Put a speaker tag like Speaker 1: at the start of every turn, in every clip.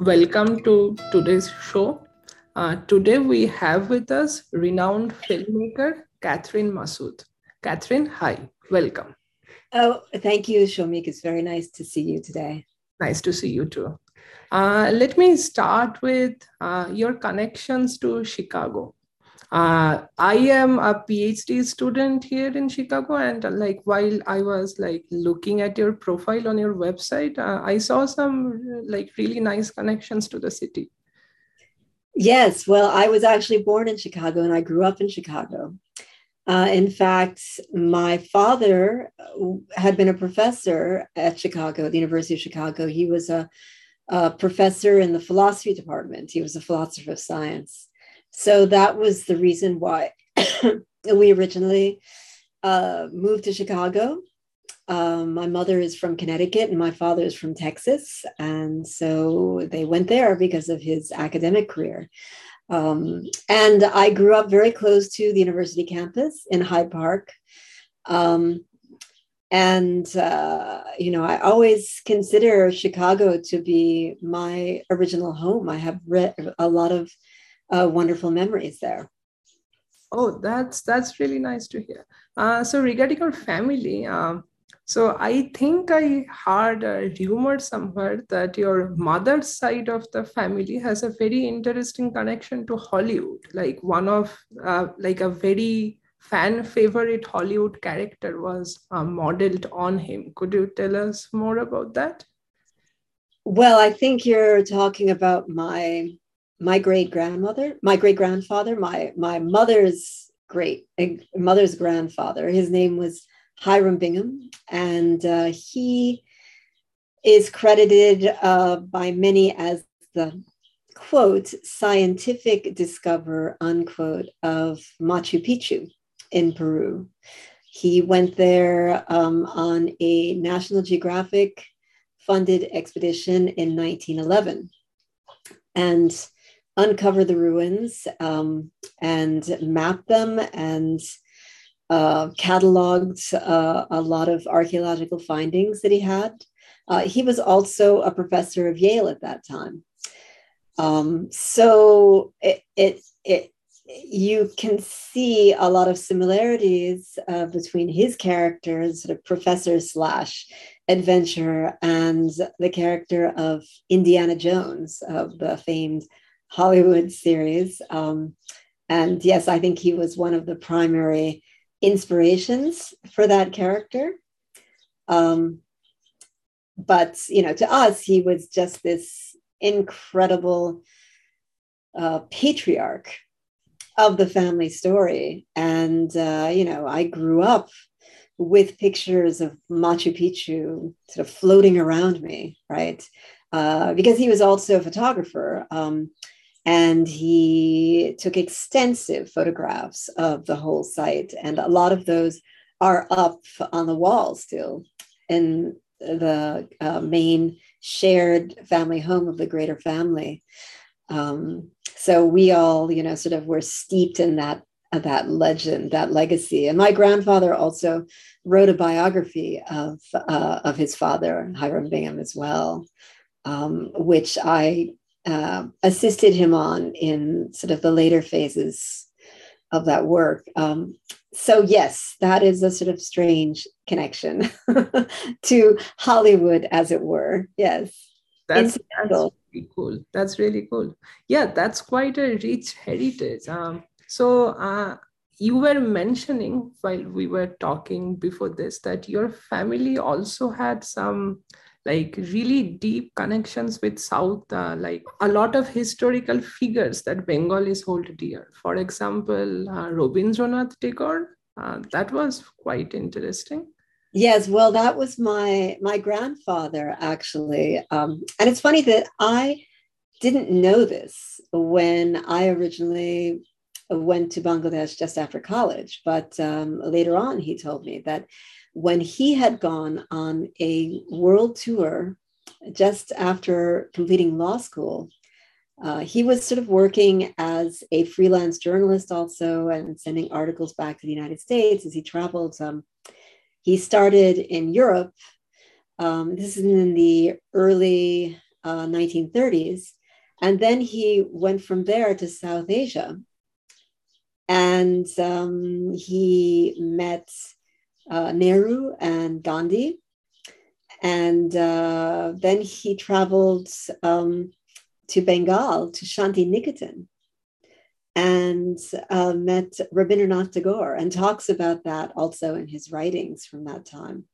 Speaker 1: Welcome to today's show. Uh, today we have with us renowned filmmaker Catherine Masud. Catherine, hi, welcome.
Speaker 2: Oh, thank you, Shomik. It's very nice to see you today.
Speaker 1: Nice to see you too. Uh, let me start with uh, your connections to Chicago. Uh, I am a PhD student here in Chicago, and uh, like while I was like looking at your profile on your website, uh, I saw some like really nice connections to the city.
Speaker 2: Yes, well, I was actually born in Chicago, and I grew up in Chicago. Uh, in fact, my father had been a professor at Chicago, the University of Chicago. He was a, a professor in the philosophy department. He was a philosopher of science. So that was the reason why we originally uh, moved to Chicago. Um, my mother is from Connecticut and my father is from Texas. And so they went there because of his academic career. Um, and I grew up very close to the university campus in Hyde Park. Um, and, uh, you know, I always consider Chicago to be my original home. I have read a lot of uh, wonderful memories there.
Speaker 1: Oh, that's that's really nice to hear. Uh, so regarding your family, um, so I think I heard a rumor somewhere that your mother's side of the family has a very interesting connection to Hollywood. Like one of uh, like a very fan favorite Hollywood character was uh, modeled on him. Could you tell us more about that?
Speaker 2: Well, I think you're talking about my my great grandmother, my great grandfather, my my mother's great mother's grandfather. His name was Hiram Bingham, and uh, he is credited uh, by many as the quote scientific discoverer unquote of Machu Picchu in Peru. He went there um, on a National Geographic funded expedition in 1911. And uncover the ruins um, and map them and uh, cataloged uh, a lot of archaeological findings that he had. Uh, he was also a professor of Yale at that time. Um, so it, it, it, you can see a lot of similarities uh, between his character, sort of professor slash adventurer, and the character of Indiana Jones, of the famed Hollywood series. Um, and yes, I think he was one of the primary inspirations for that character. Um, but you know, to us, he was just this incredible uh, patriarch of the family story. And uh, you know, I grew up with pictures of Machu Picchu sort of floating around me, right? Uh, because he was also a photographer. Um, and he took extensive photographs of the whole site. And a lot of those are up on the wall still in the uh, main shared family home of the greater family. Um, so we all you know sort of were steeped in that uh, that legend that legacy. And my grandfather also wrote a biography of uh, of his father hiram bingham as well um, which i uh, assisted him on in sort of the later phases of that work. Um, so, yes, that is a sort of strange connection to Hollywood, as it were. Yes.
Speaker 1: That's, that's really cool. That's really cool. Yeah, that's quite a rich heritage. Um, so, uh, you were mentioning while we were talking before this that your family also had some like really deep connections with south uh, like a lot of historical figures that bengalis hold dear. For example uh, rabindranath tagore uh, that was quite interesting.
Speaker 2: Yes well that was my my grandfather actually. Um, and it's funny that i didn't know this when i originally went to bangladesh just after college but um, later on he told me that when he had gone on a world tour just after completing law school, uh, he was sort of working as a freelance journalist also and sending articles back to the United States as he traveled. Um, he started in Europe. Um, this is in the early uh, 1930s. And then he went from there to South Asia. And um, he met uh, Nehru and Gandhi. And uh, then he traveled um, to Bengal, to Shanti Niketan, and uh, met Rabindranath Tagore and talks about that also in his writings from that time.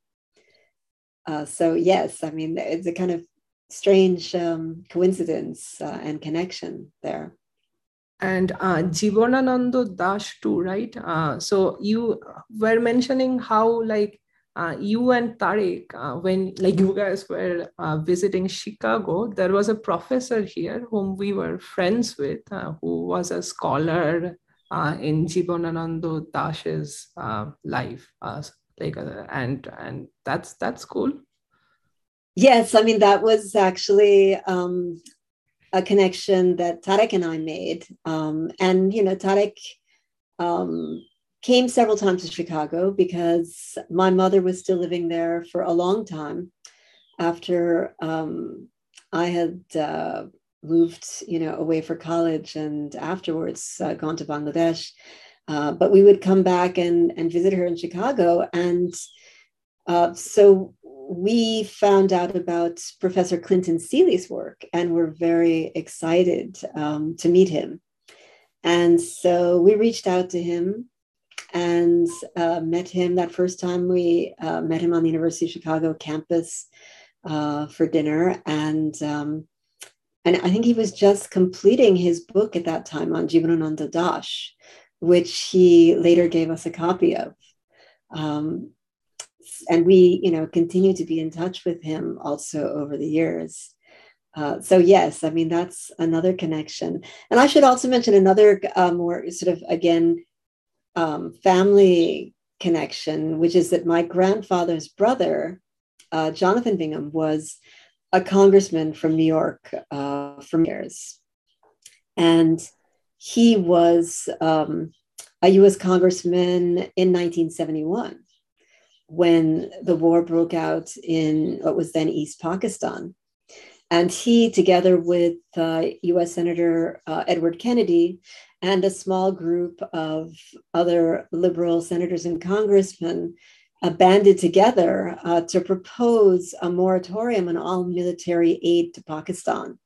Speaker 2: Uh, so, yes, I mean, it's a kind of strange um, coincidence uh, and connection there.
Speaker 1: And uh, Jibanananda Das too, right? Uh, so you were mentioning how like uh, you and Tariq, uh, when like you guys were uh, visiting Chicago, there was a professor here whom we were friends with, uh, who was a scholar uh, in Jibanananda Das's uh, life, like, and and that's that's cool.
Speaker 2: Yes, I mean that was actually um, a connection that Tareque and I made, um, and you know Tareque um, came several times to Chicago because my mother was still living there for a long time after um, I had uh, moved, you know, away for college and afterwards uh, gone to Bangladesh. Uh, but we would come back and, and visit her in Chicago. And uh, so we found out about Professor Clinton Seely's work and were very excited um, to meet him. And so we reached out to him and uh, met him that first time we uh, met him on the University of Chicago campus uh, for dinner. And um, and I think he was just completing his book at that time on Jibanananda Das, which he later gave us a copy of. Um, and we, you know, continue to be in touch with him also over the years. Uh, so yes, I mean that's another connection, and I should also mention another uh, more sort of again um, family connection, which is that my grandfather's brother, uh, Jonathan Bingham, was a congressman from New York uh, for years. And he was um, a US congressman in 1971 when the war broke out in what was then East Pakistan. And he, together with uh, US Senator uh, Edward Kennedy, and a small group of other liberal senators and congressmen uh, banded together uh, to propose a moratorium on all military aid to Pakistan.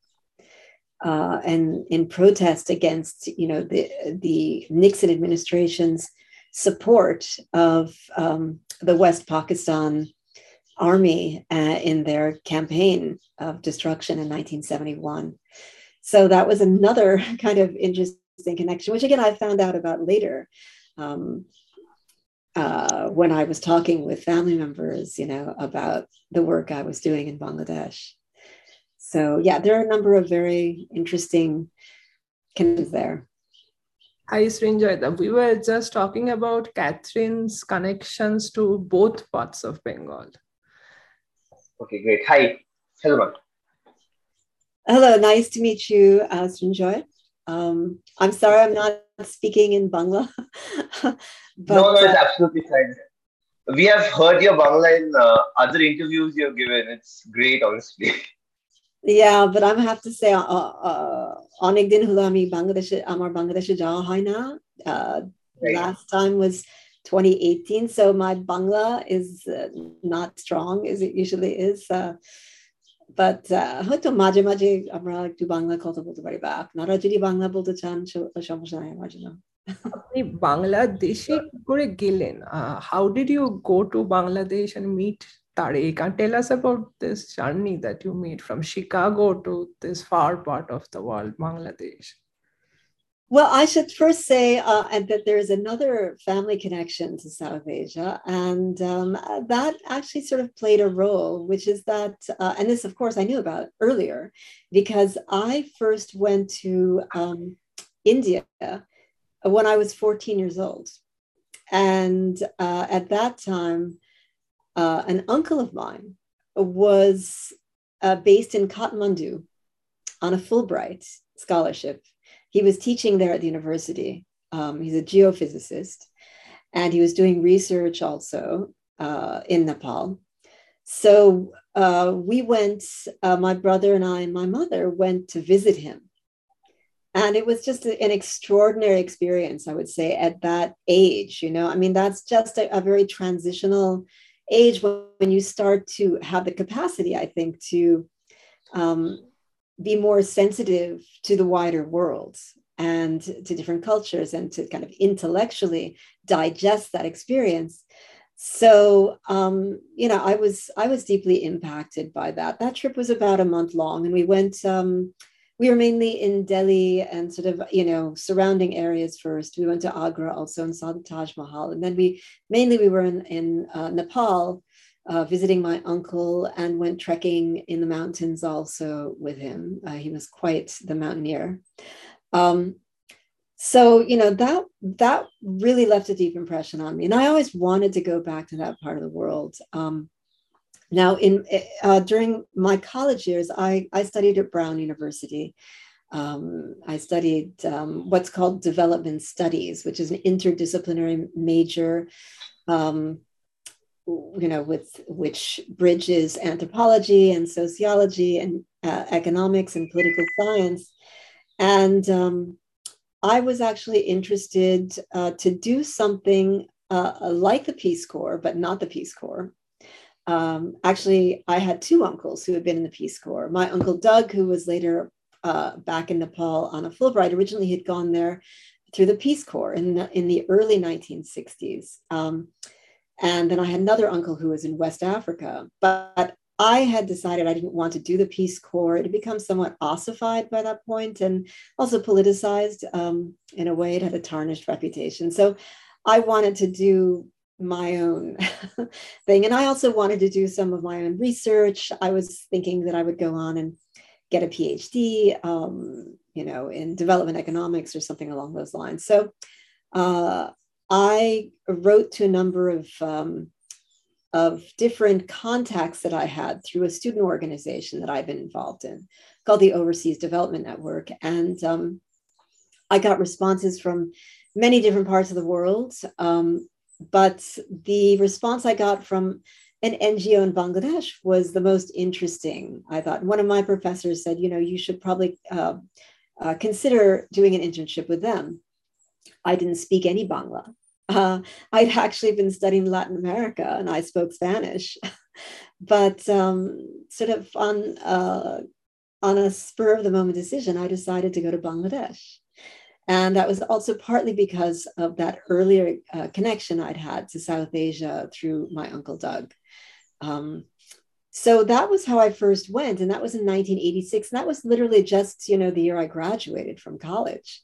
Speaker 2: Uh, and in protest against, you know, the, the Nixon administration's support of um, the West Pakistan army uh, in their campaign of destruction in 1971. So that was another kind of interesting connection, which again I found out about later um, uh, when I was talking with family members, you know, about the work I was doing in Bangladesh. So yeah, there are a number of very interesting connections there.
Speaker 1: I used to enjoy that. We were just talking about Catherine's connections to both parts of Bengal.
Speaker 3: Okay, great. Hi, hello.
Speaker 2: Hello, nice to meet you, uh, Srinjoy. Um, I'm sorry, I'm not speaking in Bangla.
Speaker 3: but, no, no, it's uh, absolutely fine. We have heard your Bangla in uh, other interviews you've given. It's great, honestly.
Speaker 2: Yeah, but I have to say, অনেক দিন হলো আমি বাংলাদেশে আমার বাংলাদেশে যাওয়া হয় না last time was 2018 so my bangla is uh, not strong as it usually is uh, but uh, হয়তো মাঝে মাঝে আমরা একটু বাংলা কথা বলতে পারি বা আপনারা যদি বাংলা বলতে চান সমস্যা নাই আমার জন্য
Speaker 1: আপনি বাংলাদেশে করে গেলেন how did you go to Bangladesh and meet Tariq and tell us about this journey that you made from Chicago to this far part of the world, Bangladesh.
Speaker 2: Well, I should first say uh, that there's another family connection to South Asia, and um, that actually sort of played a role, which is that, uh, and this, of course, I knew about earlier because I first went to um, India when I was 14 years old. And uh, at that time, uh, an uncle of mine was uh, based in Kathmandu on a Fulbright scholarship he was teaching there at the university. Um, he's a geophysicist, and he was doing research also uh, in Nepal. so uh, we went, uh, my brother and I and my mother went to visit him. And it was just an extraordinary experience, I would say, at that age. You know, I mean, that's just a, a very transitional age when you start to have the capacity, I think, to um, be more sensitive to the wider world and to different cultures and to kind of intellectually digest that experience. So um, you know i was i was deeply impacted by that. That trip was about a month long and we went um, we were mainly in delhi and sort of you know surrounding areas first. We went to agra also and saw the taj mahal. And then we mainly we were in, in uh, nepal uh, visiting my uncle and went trekking in the mountains also with him. Uh, he was quite the mountaineer. Um, so you know that that really left a deep impression on me. And i always wanted to go back to that part of the world. Um, now in uh, during my college years i i studied at brown university um, i studied um, what's called development studies which is an interdisciplinary major um, you know with which bridges anthropology and sociology and uh, economics and political science and um, I was actually interested uh, to do something uh, like the Peace Corps, but not the Peace Corps. Um, actually, I had two uncles who had been in the Peace Corps. My uncle Doug, who was later uh, back in Nepal on a Fulbright, originally had gone there through the Peace Corps in the, in the early 1960s. Um, and then I had another uncle who was in West Africa. But I had decided I didn't want to do the Peace Corps. It had become somewhat ossified by that point and also politicized um, in a way. It had a tarnished reputation. So I wanted to do my own thing. And I also wanted to do some of my own research. I was thinking that I would go on and get a PhD, um, you know, in development economics or something along those lines. So uh, I wrote to a number of um, of different contacts that I had through a student organization that I've been involved in called the Overseas Development Network. And um, I got responses from many different parts of the world. Um, but the response I got from an NGO in Bangladesh was the most interesting. I thought one of my professors said, you know, you should probably uh, uh, consider doing an internship with them. I didn't speak any Bangla. Uh, I'd actually been studying Latin America and I spoke Spanish, but um, sort of on uh, on a spur of the moment decision, I decided to go to Bangladesh, and that was also partly because of that earlier uh, connection I'd had to South Asia through my uncle Doug. Um, so that was how I first went, and that was in 1986, and that was literally just you know the year I graduated from college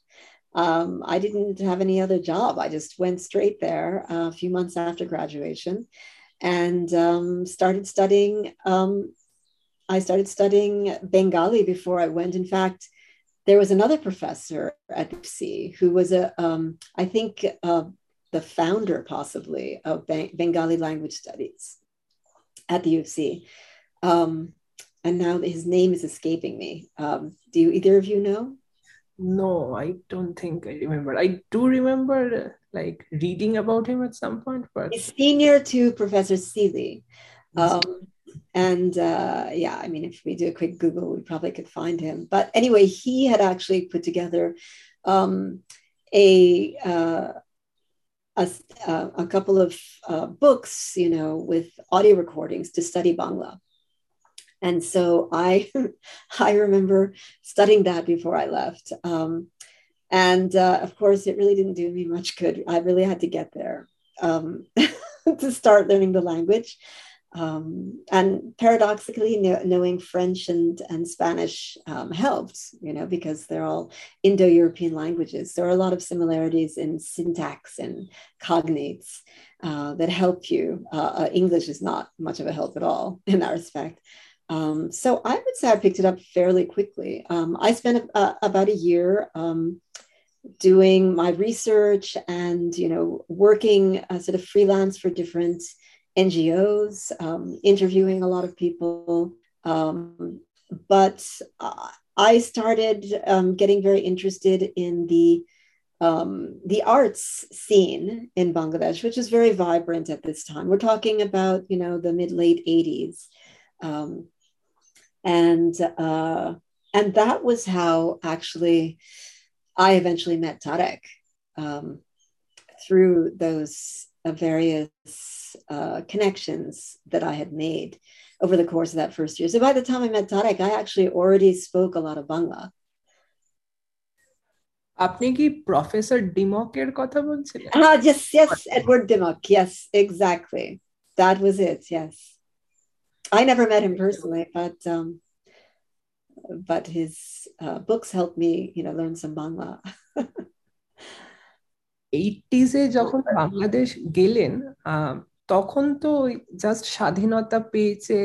Speaker 2: um, I didn't have any other job. I just went straight there uh, a few months after graduation and um, started studying. Um, I started studying Bengali before I went. In fact, there was another professor at U of C who was a, um, I think, uh, the founder possibly of Bengali language studies at the U of C. Um, and now his name is escaping me. Um, do you, either of you know?
Speaker 1: No, I don't think I remember. I do remember like reading about him at some point, but
Speaker 2: he's senior to Professor Seely. Um, and uh, yeah, I mean, if we do a quick Google, we probably could find him. But anyway, he had actually put together um, a, uh, a, uh, a couple of uh, books, you know, with audio recordings to study Bangla. And so I, I remember studying that before I left. Um, and uh, of course, it really didn't do me much good. I really had to get there um, to start learning the language. Um, and paradoxically, knowing French and, and Spanish um, helped, you know, because they're all Indo European languages. There are a lot of similarities in syntax and cognates uh, that help you. Uh, uh English is not much of a help at all in that respect. Um, so I would say I picked it up fairly quickly. Um, I spent a, about a year um, doing my research and you know working uh, sort of freelance for different NGOs, um, interviewing a lot of people. Um, but uh, I started um, getting very interested in the um, the arts scene in Bangladesh, which is very vibrant at this time. We're talking about, you know, the mid late 80s. Um, and uh, and that was how actually I eventually met Tareque um, through those of various uh, connections that I had made over the course of that first year. So by the time I met Tareque, I actually already spoke a lot of Bangla.
Speaker 1: আপনি কি professor ডিমকের কথা বলছিলেন
Speaker 2: হ্যাঁ yes yes Edward Dimock yes exactly that was it yes I never met him personally but um, but his uh, books helped me you know learn some Bangla
Speaker 1: এইটিজে যখন বাংলাদেশ গেলেন তখন তো just স্বাধীনতা পেয়েছে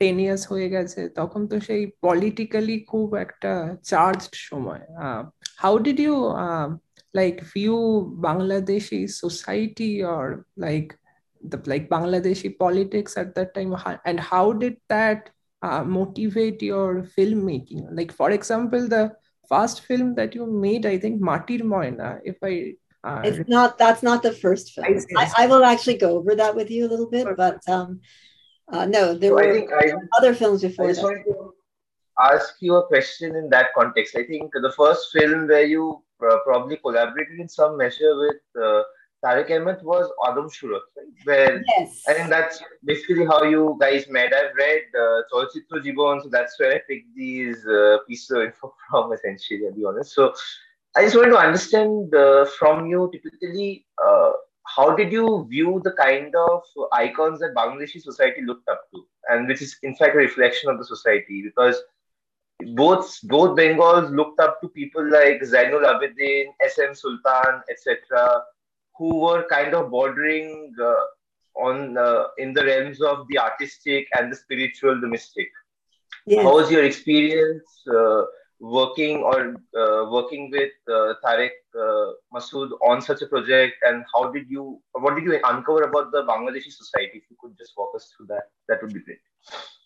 Speaker 1: টেন ইয়ার্স হয়ে গেছে, তখন তো সেই পলিটিক্যালি খুব একটা চার্জ সময়। How did you like view Bangladeshi society or like like Bangladeshi politics at that time and how did that motivate your film making like for example the first film that you made, I think, Matir Moina, if I
Speaker 2: uh, it's not that's not the first film. I, I, will actually go over that with you a little bit, but um, uh, no, there so were I, other films before I just that.
Speaker 3: to ask you a question in that context. I think the first film where you uh, probably collaborated in some measure with uh, Tariq Ahmed was Adam Surat, right? Where
Speaker 2: yes.
Speaker 3: I think that's basically how you guys met. I've read uh, Cholchitro Jibon, so that's where I picked these uh, pieces of info from, essentially, I'll be honest. So I just wanted to understand uh, from you typically uh, how did you view the kind of icons that Bangladeshi society looked up to, and which is in fact a reflection of the society because both both Bengals looked up to people like Zainul Abidin, S.M. Sultan, etc., who were kind of bordering uh, on uh, in the realms of the artistic and the spiritual, the mystic.
Speaker 2: Yes.
Speaker 3: How was your experience? Uh, working or uh, working with uh, Tareque Masud on such a project, and how did you, what did you uncover about the Bangladeshi society? If you could just walk us through that, that would be great.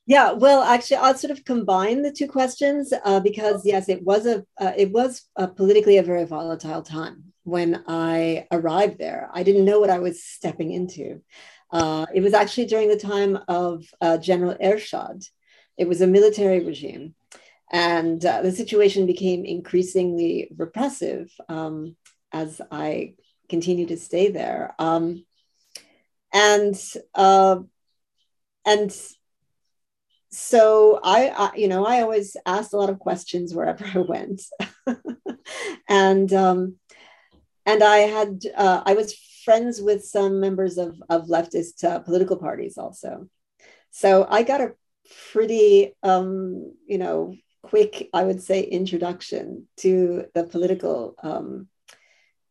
Speaker 2: Yeah, well, actually, I'll sort of combine the two questions uh, because yes, it was a uh, it was uh, politically a very volatile time when I arrived there. I didn't know what I was stepping into. it was actually during the time of General Ershad. It was a military regime and uh, the situation became increasingly repressive um, as I continued to stay there. Um, and uh, and so I, I, you know, I always asked a lot of questions wherever I went, and um, and I had uh, I was friends with some members of of leftist uh, political parties also, so I got a pretty um, you know quick, I would say, introduction to the political um,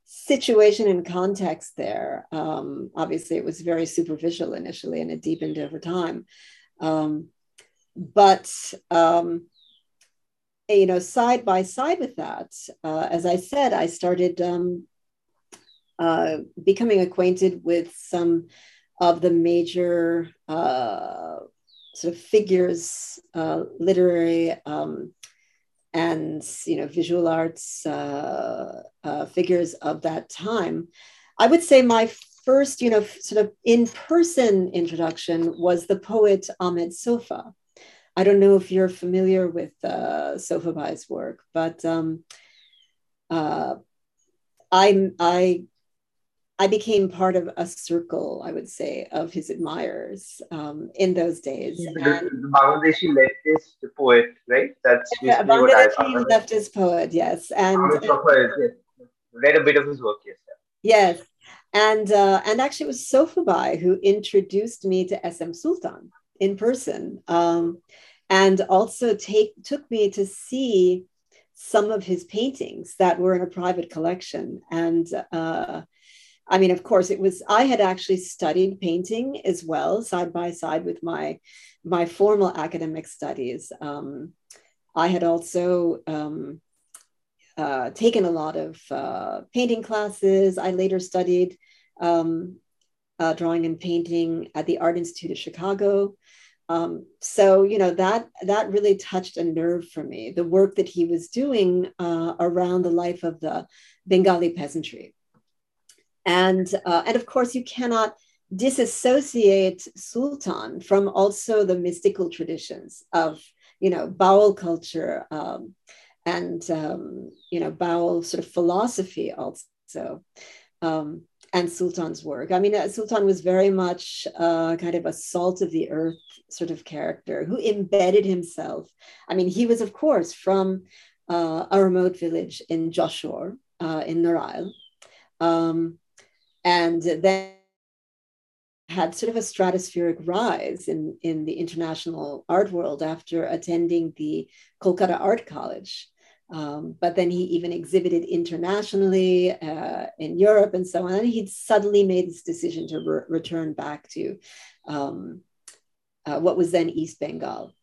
Speaker 2: situation and context there. Um, obviously, it was very superficial initially and it deepened over time. Um, but, um, you know, side by side with that, uh, as I said, I started um, uh, becoming acquainted with some of the major uh, sort of figures, uh, literary um, and you know visual arts uh, uh, figures of that time. I would say my first, you know, sort of in-person introduction was the poet Ahmed Sofa. I don't know if you're familiar with uh, Sofa Bai's work, but um, uh, I I I became part of a circle, I would say, of his admirers um, in those days.
Speaker 3: The, the Bangladeshi leftist poet, right? That's
Speaker 2: yeah, Bangladeshi leftist poet, yes. And
Speaker 3: poet, yes. read a bit of his work, yes.
Speaker 2: Yes. And uh, and actually, it was Sofabai who introduced me to SM Sultan in person, um, and also take took me to see some of his paintings that were in a private collection. And uh, I mean, of course, it was, I had actually studied painting as well, side by side with my, my formal academic studies. Um, I had also um, uh, taken a lot of uh, painting classes. I later studied um, uh, drawing and painting at the Art Institute of Chicago. um, so you know that that really touched a nerve for me. The work that he was doing uh, around the life of the Bengali peasantry, and uh, and of course you cannot disassociate Sultan from also the mystical traditions of you know Baul culture um, and um, you know Baul sort of philosophy also. Um, and Sultan's work. I mean, uh, Sultan was very much uh, kind of a salt of the earth sort of character who embedded himself. I mean, he was, of course, from uh, a remote village in Jashore uh, in Narail. Um, and then had sort of a stratospheric rise in, in the international art world after attending the Kolkata Art College. Um, but then he even exhibited internationally uh, in Europe and so on. And he'd suddenly made this decision to re- return back to um, uh, what was then East Bengal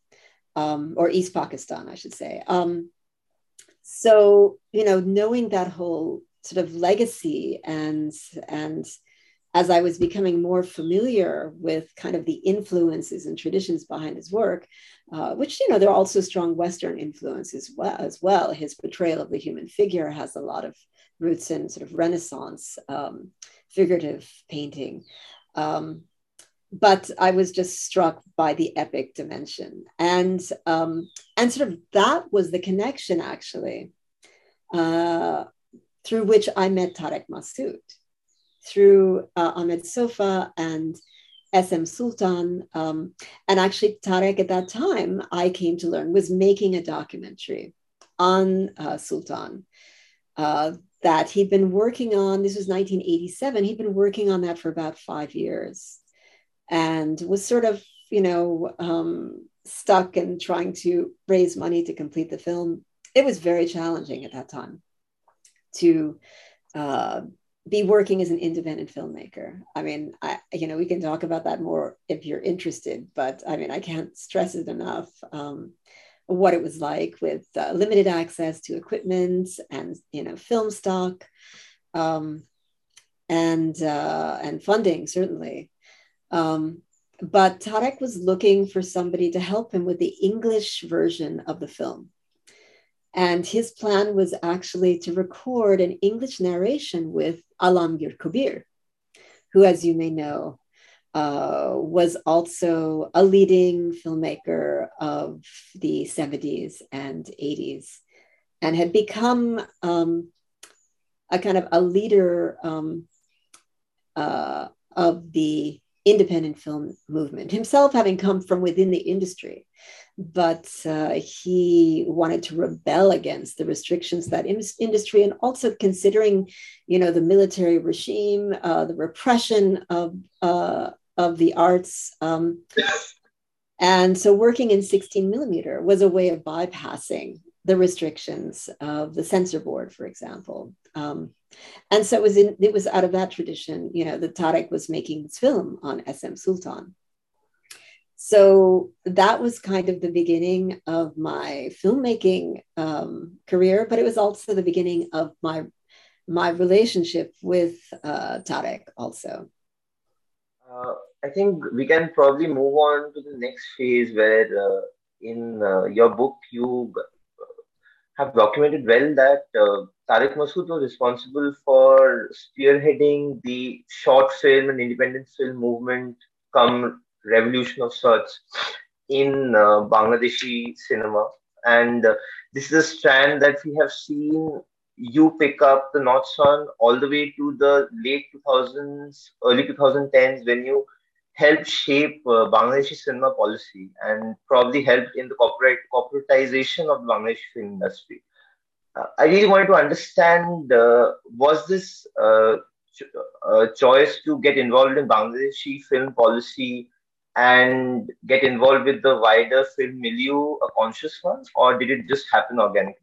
Speaker 2: um, or East Pakistan, I should say. Um, so, you know, knowing that whole sort of legacy and, and as I was becoming more familiar with kind of the influences and traditions behind his work, uh, which, you know, there are also strong Western influences well, as well. His portrayal of the human figure has a lot of roots in sort of Renaissance um, figurative painting. Um, but I was just struck by the epic dimension. And, um, and sort of that was the connection, actually, uh, through which I met Tareque Masud through uh, Ahmed Sofa and SM Sultan. Um, and actually, Tareque at that time, I came to learn, was making a documentary on uh, Sultan uh, that he'd been working on. This was 1987. He'd been working on that for about five years and was sort of, you know, um, stuck and trying to raise money to complete the film. It was very challenging at that time to uh, be working as an independent filmmaker. I mean, I you know we can talk about that more if you're interested, but I mean I can't stress it enough. Um, what it was like with uh, limited access to equipment and you know film stock, um, and uh, and funding certainly. Um, but Tareque was looking for somebody to help him with the English version of the film. And his plan was actually to record an English narration with Alamgir Kabir, who, as you may know, uh, was also a leading filmmaker of the 70s and 80s and had become um, a kind of a leader um, uh, of the independent film movement, himself having come from within the industry. But uh, he wanted to rebel against the restrictions that in- industry and also considering you know the military regime uh, the repression of uh, of the arts um, and so working in 16 millimeter was a way of bypassing the restrictions of the censor board for example um, and so it was in, it was out of that tradition you know that tarek was making this film on sm sultan so that was kind of the beginning of my filmmaking um, career, but it was also the beginning of my my relationship with uh, Tareque also.
Speaker 3: Uh, I think we can probably move on to the next phase where uh, in uh, your book you have documented well that uh, Tareque Masud was responsible for spearheading the short film and independent film movement come revolution of sorts in uh, Bangladeshi cinema. And uh, this is a strand that we have seen you pick up the knots on all the way to the late 2000s, early 2010s when you helped shape uh, Bangladeshi cinema policy and probably helped in the corporate corporatization of the Bangladeshi film industry. Uh, I really wanted to understand uh, was this uh, ch- uh, choice to get involved in Bangladeshi film policy and get involved with the wider film milieu a conscious one, or did it just happen organically?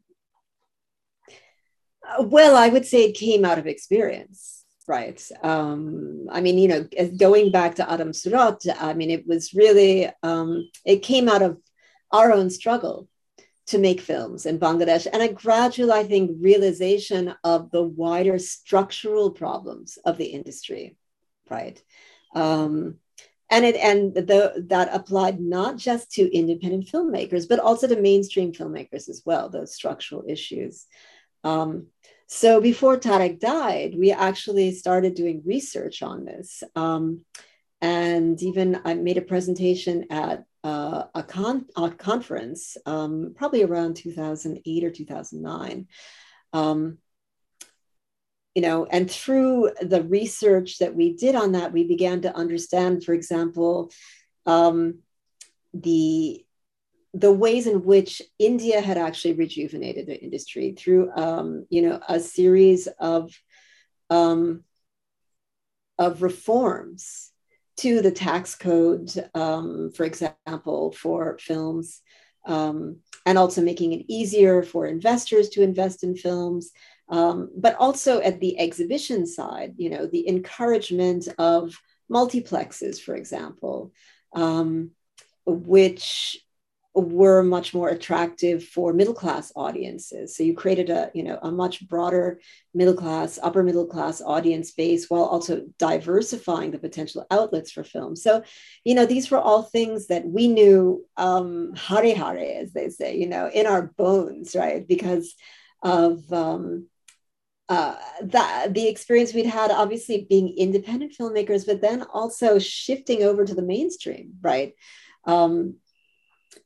Speaker 2: Uh, well, I would say it came out of experience, right? Um, I mean, you know, going back to Adam Surat, I mean, it was really, um, it came out of our own struggle to make films in Bangladesh and a gradual, I think, realization of the wider structural problems of the industry, right? Um, and it and the, that applied not just to independent filmmakers but also to mainstream filmmakers as well those structural issues um, so before tarek died we actually started doing research on this um, and even i made a presentation at uh, a, con- a conference um, probably around 2008 or 2009 um, you know, and through the research that we did on that, we began to understand, for example, um, the the ways in which India had actually rejuvenated the industry through, um, you know, a series of um, of reforms to the tax code, um, for example, for films, um, and also making it easier for investors to invest in films, um, but also at the exhibition side, you know, the encouragement of multiplexes, for example, um, which were much more attractive for middle class audiences. So you created a you know a much broader middle class upper middle class audience base while also diversifying the potential outlets for film. So you know these were all things that we knew um hare hare as they say you know in our bones right? Because of um uh, that the experience we'd had obviously being independent filmmakers but then also shifting over to the mainstream right? Um,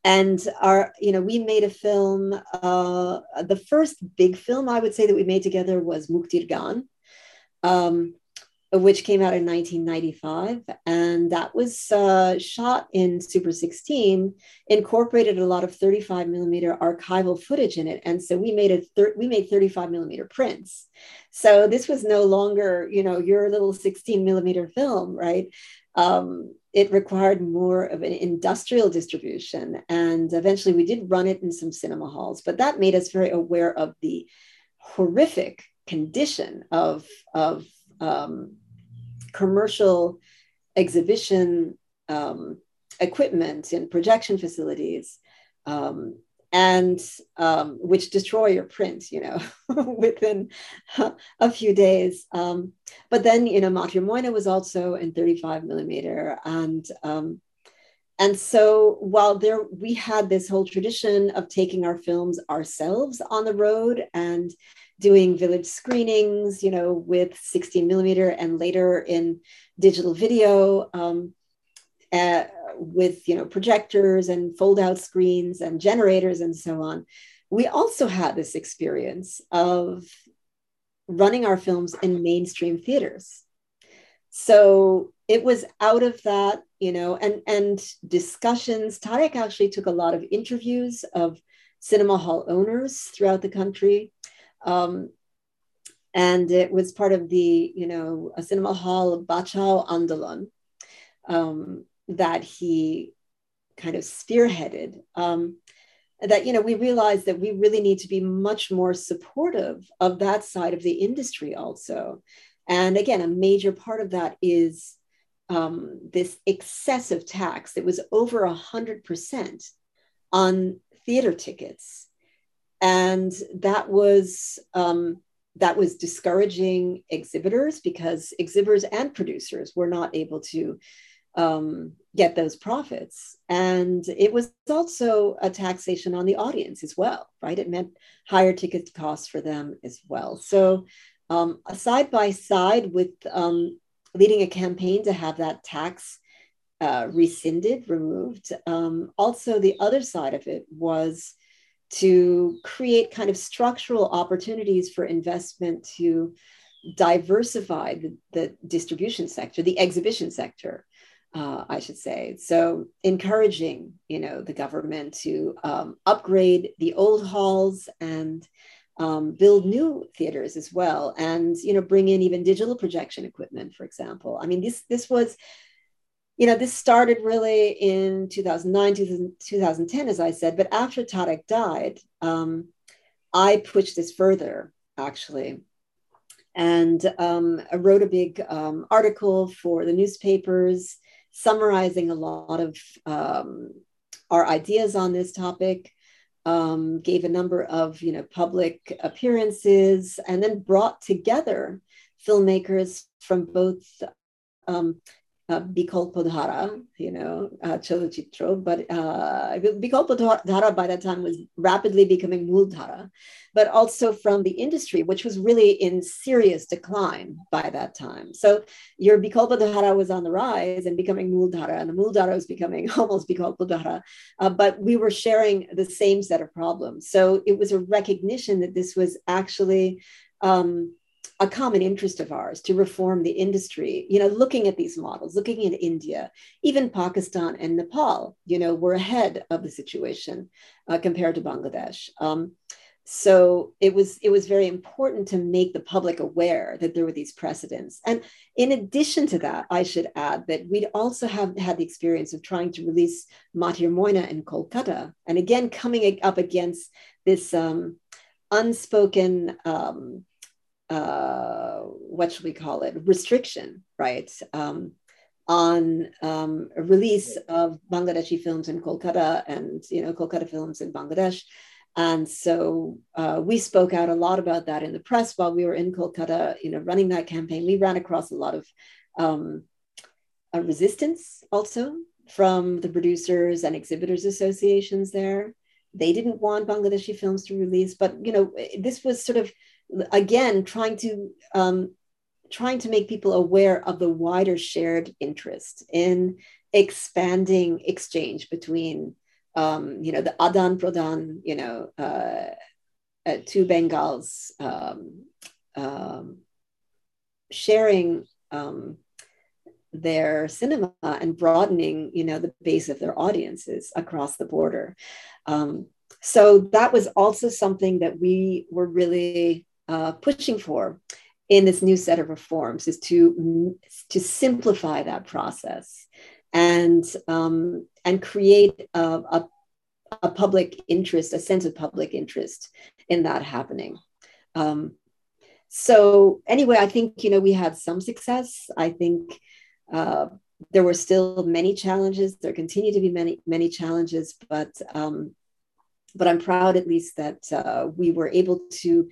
Speaker 2: and our you know we made a film uh, the first big film i would say that we made together was muktir gaan um, which came out in 1995. And that was uh, shot in Super 16, incorporated a lot of 35 millimeter archival footage in it. And so we made a thir- we made 35 millimeter prints. So this was no longer, you know, your little 16 millimeter film, right? Um, it required more of an industrial distribution. And eventually we did run it in some cinema halls, but that made us very aware of the horrific condition of, of um, commercial exhibition um, equipment and projection facilities um, and um, which destroy your print you know within a few days. Um, but then you know Matir Moina was also in 35 millimeter and um, and so while there we had this whole tradition of taking our films ourselves on the road and doing village screenings, you know, with 16 millimeter and later in digital video um, uh, with, you know, projectors and fold out screens and generators and so on. We also had this experience of running our films in mainstream theaters. So it was out of that, you know, and and discussions. Tareque actually took a lot of interviews of cinema hall owners throughout the country um, and it was part of the, you know, a cinema hall Bachao Andolon um, that he kind of spearheaded. Um, that, you know, we realized that we really need to be much more supportive of that side of the industry also. And again, a major part of that is um, this excessive tax that was over a hundred percent on theater tickets and that was um, that was discouraging exhibitors because exhibitors and producers were not able to um, get those profits. And it was also a taxation on the audience as well, right? It meant higher ticket costs for them as well. So, um, side by side with um, leading a campaign to have that tax uh, rescinded, removed, um, also the other side of it was to create kind of structural opportunities for investment to diversify the, the distribution sector, the exhibition sector, uh, I should say. So encouraging, you know, the government to um, upgrade the old halls and um, build new theaters as well, and you know, bring in even digital projection equipment, for example. I mean, this this was you know, this started really in 2009, 2010, as I said. But after Tareque died, um, I pushed this further, actually. And um, I wrote a big um, article for the newspapers summarizing a lot of um, our ideas on this topic. Um, gave a number of you know public appearances, and then brought together filmmakers from both um, uh, Bikolpodhara, you know, uh, Cholochitro, but uh, Bikolpodhara by that time was rapidly becoming Muldhara, but also from the industry, which was really in serious decline by that time. So your Bikolpodhara was on the rise and becoming Muldhara, and the Muldhara was becoming almost Bikolpodhara, uh, but we were sharing the same set of problems. So it was a recognition that this was actually um, a common interest of ours to reform the industry you know looking at these models looking at india even pakistan and nepal you know were ahead of the situation uh, compared to bangladesh. Um, so it was it was very important to make the public aware that there were these precedents. And in addition to that i should add that we'd also have had the experience of trying to release matir moina in kolkata. And again coming up against this um, unspoken um, uh, what should we call it? Restriction right? Um, on um, a release of bangladeshi films in kolkata and you know kolkata films in bangladesh. And so uh, we spoke out a lot about that in the press while we were in kolkata you know running that campaign. We ran across a lot of um, a resistance also from the producers and exhibitors associations there. They didn't want bangladeshi films to release but you know this was sort of again trying to um, trying to make people aware of the wider shared interest in expanding exchange between um, you know the adan pradan you know uh, uh, two bengals um, um, sharing um, their cinema and broadening you know the base of their audiences across the border. Um, so that was also something that we were really uh, pushing for in this new set of reforms is to to simplify that process and um, and create a, a, a, public interest, a sense of public interest in that happening. Um, so anyway, I think you know we had some success. I think uh, there were still many challenges. There continue to be many many challenges, but um, but I'm proud at least that uh, we were able to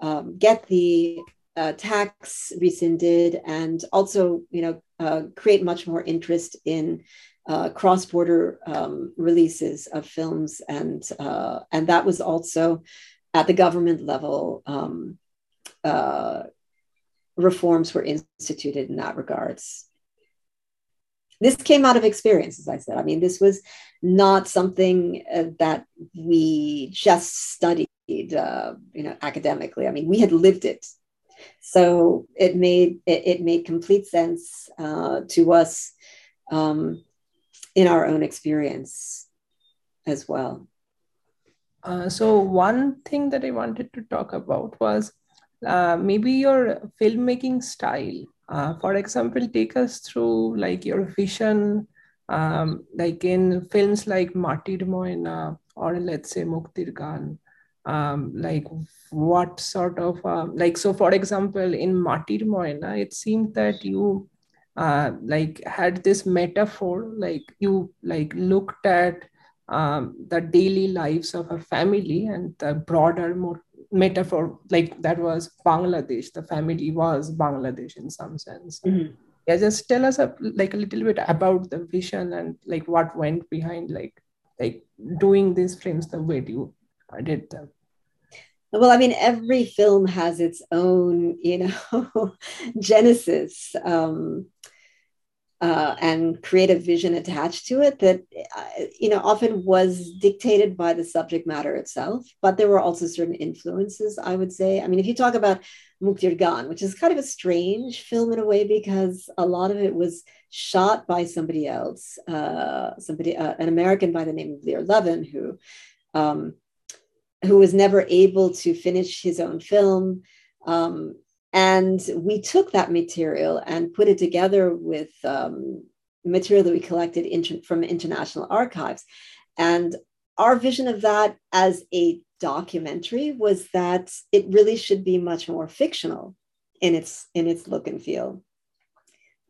Speaker 2: um, get the uh, tax rescinded and also, you know, uh, create much more interest in uh, cross-border um, releases of films, and uh, and that was also at the government level. Um, uh, reforms were instituted in that regards. This came out of experience, as I said. I mean, this was not something uh, that we just studied uh, you know, academically. I mean, we had lived it, so it made it, it made complete sense uh, to us um, in our own experience as well.
Speaker 1: Uh, so one thing that I wanted to talk about was uh, maybe your filmmaking style. Uh, for example, take us through like your vision, um, like in films like Matir Moina or let's say Muktir Gan um, like what sort of uh, like so for example in matir moina it seemed that you uh, like had this metaphor like you like looked at um, the daily lives of a family and the broader more metaphor like that was bangladesh the family was bangladesh in some sense mm-hmm. yeah just tell us a, like a little bit about the vision and like what went behind like like doing these frames the way you did them
Speaker 2: well i mean every film has its own you know genesis um, uh, and creative vision attached to it that uh, you know often was dictated by the subject matter itself but there were also certain influences i would say. I mean if you talk about muktir gan which is kind of a strange film in a way because a lot of it was shot by somebody else uh, somebody uh, an american by the name of lear levin who um, who was never able to finish his own film. Um, and we took that material and put it together with um, material that we collected inter- from international archives. And our vision of that as a documentary was that it really should be much more fictional in its in its look and feel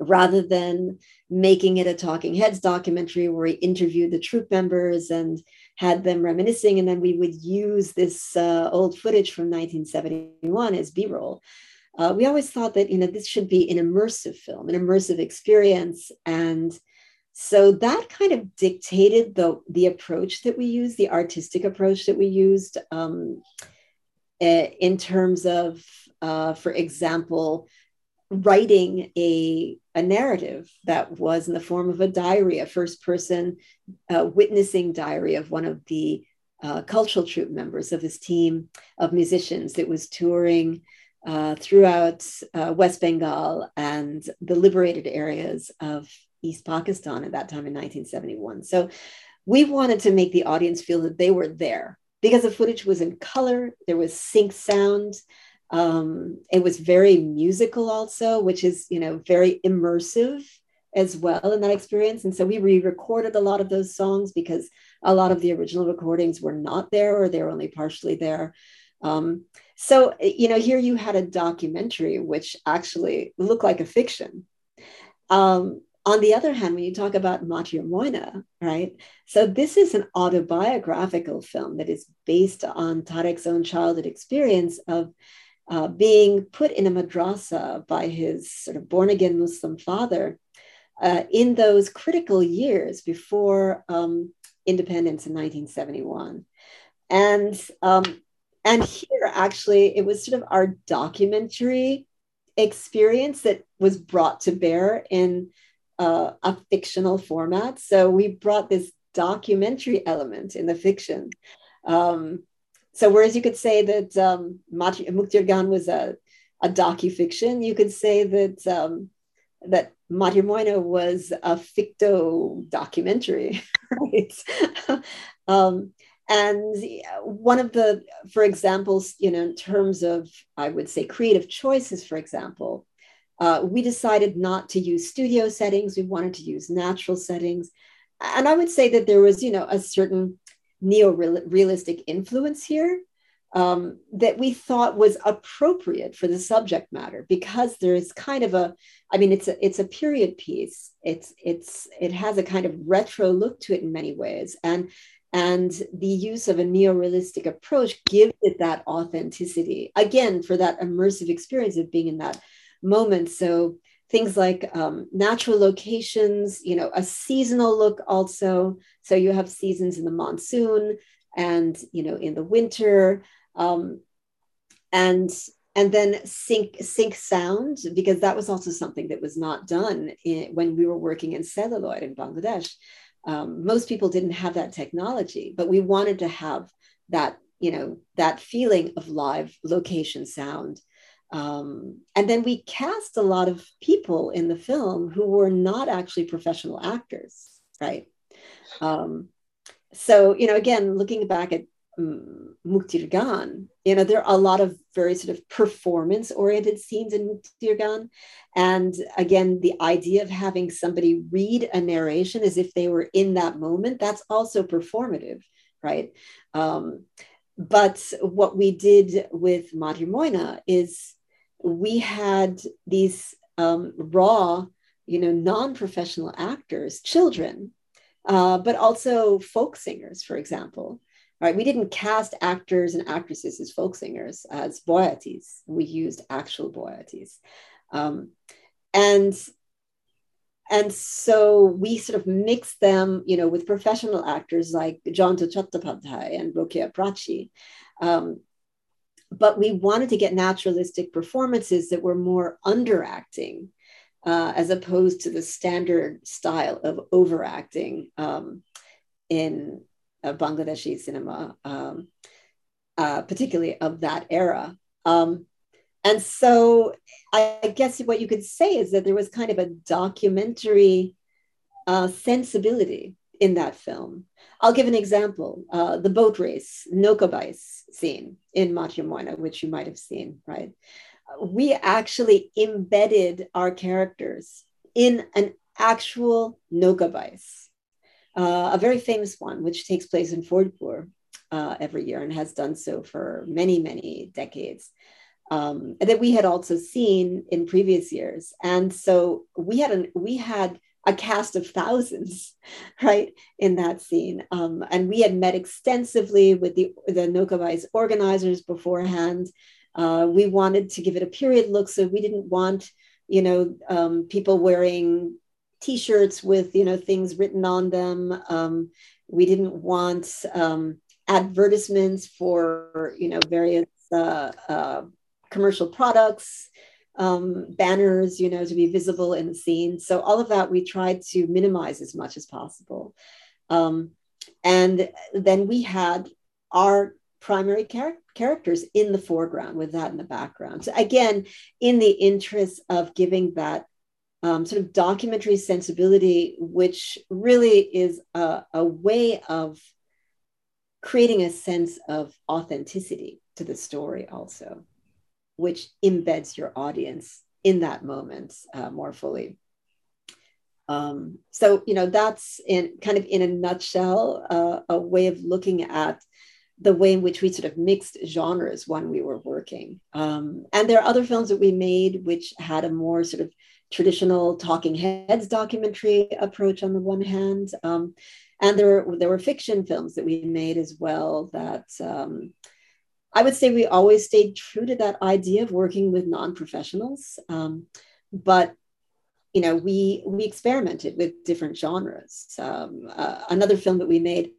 Speaker 2: rather than making it a talking heads documentary where we interviewed the troop members and had them reminiscing and then we would use this uh, old footage from 1971 as b-roll. Uh, we always thought that you know this should be an immersive film, an immersive experience, and so that kind of dictated the the approach that we used, the artistic approach that we used, um, eh, in terms of, uh, for example, writing a a narrative that was in the form of a diary, a first person uh, witnessing diary of one of the uh, cultural troupe members of his team of musicians that was touring uh, throughout uh, West Bengal and the liberated areas of East Pakistan at that time in 1971. So we wanted to make the audience feel that they were there because the footage was in color, there was sync sound. Um, it was very musical, also, which is you know very immersive as well in that experience. And so we re-recorded a lot of those songs because a lot of the original recordings were not there or they were only partially there. Um, so, you know, here you had a documentary which actually looked like a fiction. Um, on the other hand, when you talk about Matir Moina, right? So this is an autobiographical film that is based on Tareque's own childhood experience of uh, being put in a madrasa by his sort of born again Muslim father uh, in those critical years before um, independence in 1971. And um, and here actually it was sort of our documentary experience that was brought to bear in uh, a fictional format. So we brought this documentary element in the fiction. Um, so whereas you could say that um, was a, a docu-fiction, you could say that um, that Moina was a ficto documentary, right? um, and one of the, for example, you know, in terms of, I would say, creative choices, for example, uh, we decided not to use studio settings. We wanted to use natural settings. And I would say that there was, you know, a certain neo-realistic influence here um, that we thought was appropriate for the subject matter because there is kind of a i mean it's a it's a period piece. It's it's it has a kind of retro look to it in many ways. And and the use of a neo-realistic approach gives it that authenticity again for that immersive experience of being in that moment. So things like um, natural locations you know a seasonal look also so you have seasons in the monsoon and you know in the winter um, and and then sync sync sound because that was also something that was not done in, when we were working in celluloid in Bangladesh. Um, most people didn't have that technology, but we wanted to have that you know that feeling of live location sound. Um, and then we cast a lot of people in the film who were not actually professional actors, right? Um, so you know, again, looking back at Muktir Gan, you know, there are a lot of very sort of performance oriented scenes in Muktir Gan. And again, the idea of having somebody read a narration as if they were in that moment, that's also performative, right? Um, but what we did with Matir Moina is we had these um, raw, you know, non professional actors, children, uh, but also folk singers, for example right? We didn't cast actors and actresses as folk singers, as boyatis. We used actual boyatis. Um, and and so we sort of mixed them, you know, with professional actors like Jayanta Chattopadhyay and Rokeya Prachi. Um, but we wanted to get naturalistic performances that were more underacting uh, as opposed to the standard style of overacting um, in uh, Bangladeshi cinema, um, uh, particularly of that era. Um, and so I guess what you could say is that there was kind of a documentary uh, sensibility in that film. I'll give an example uh, the boat race, Nokabais scene in Matir Moina, which you might have seen, right? We actually embedded our characters in an actual Nokabais uh, a very famous one, which takes place in Faridpur uh, every year and has done so for many, many decades. Um, that we had also seen in previous years, and so we had an we had a cast of thousands, right, in that scene, um, and we had met extensively with the the Nokabais organizers beforehand. Uh, we wanted to give it a period look, so we didn't want, you know, um, people wearing T-shirts with, you know, things written on them. Um, we didn't want um, advertisements for, you know, various uh, uh, commercial products. Um, banners, you know, to be visible in the scene. So all of that we tried to minimize as much as possible. Um, and then we had our primary char- characters in the foreground with that in the background. So again, in the interest of giving that um, sort of documentary sensibility, which really is a, a way of creating a sense of authenticity to the story also, which embeds your audience in that moment uh, more fully. Um, so, you know, that's in kind of in a nutshell uh, a way of looking at the way in which we sort of mixed genres when we were working. Um, and there are other films that we made which had a more sort of traditional talking heads documentary approach on the one hand. Um, and there were, there were fiction films that we made as well that um, I would say we always stayed true to that idea of working with non-professionals. Um, but you know, we we experimented with different genres. Um, uh, another film that we made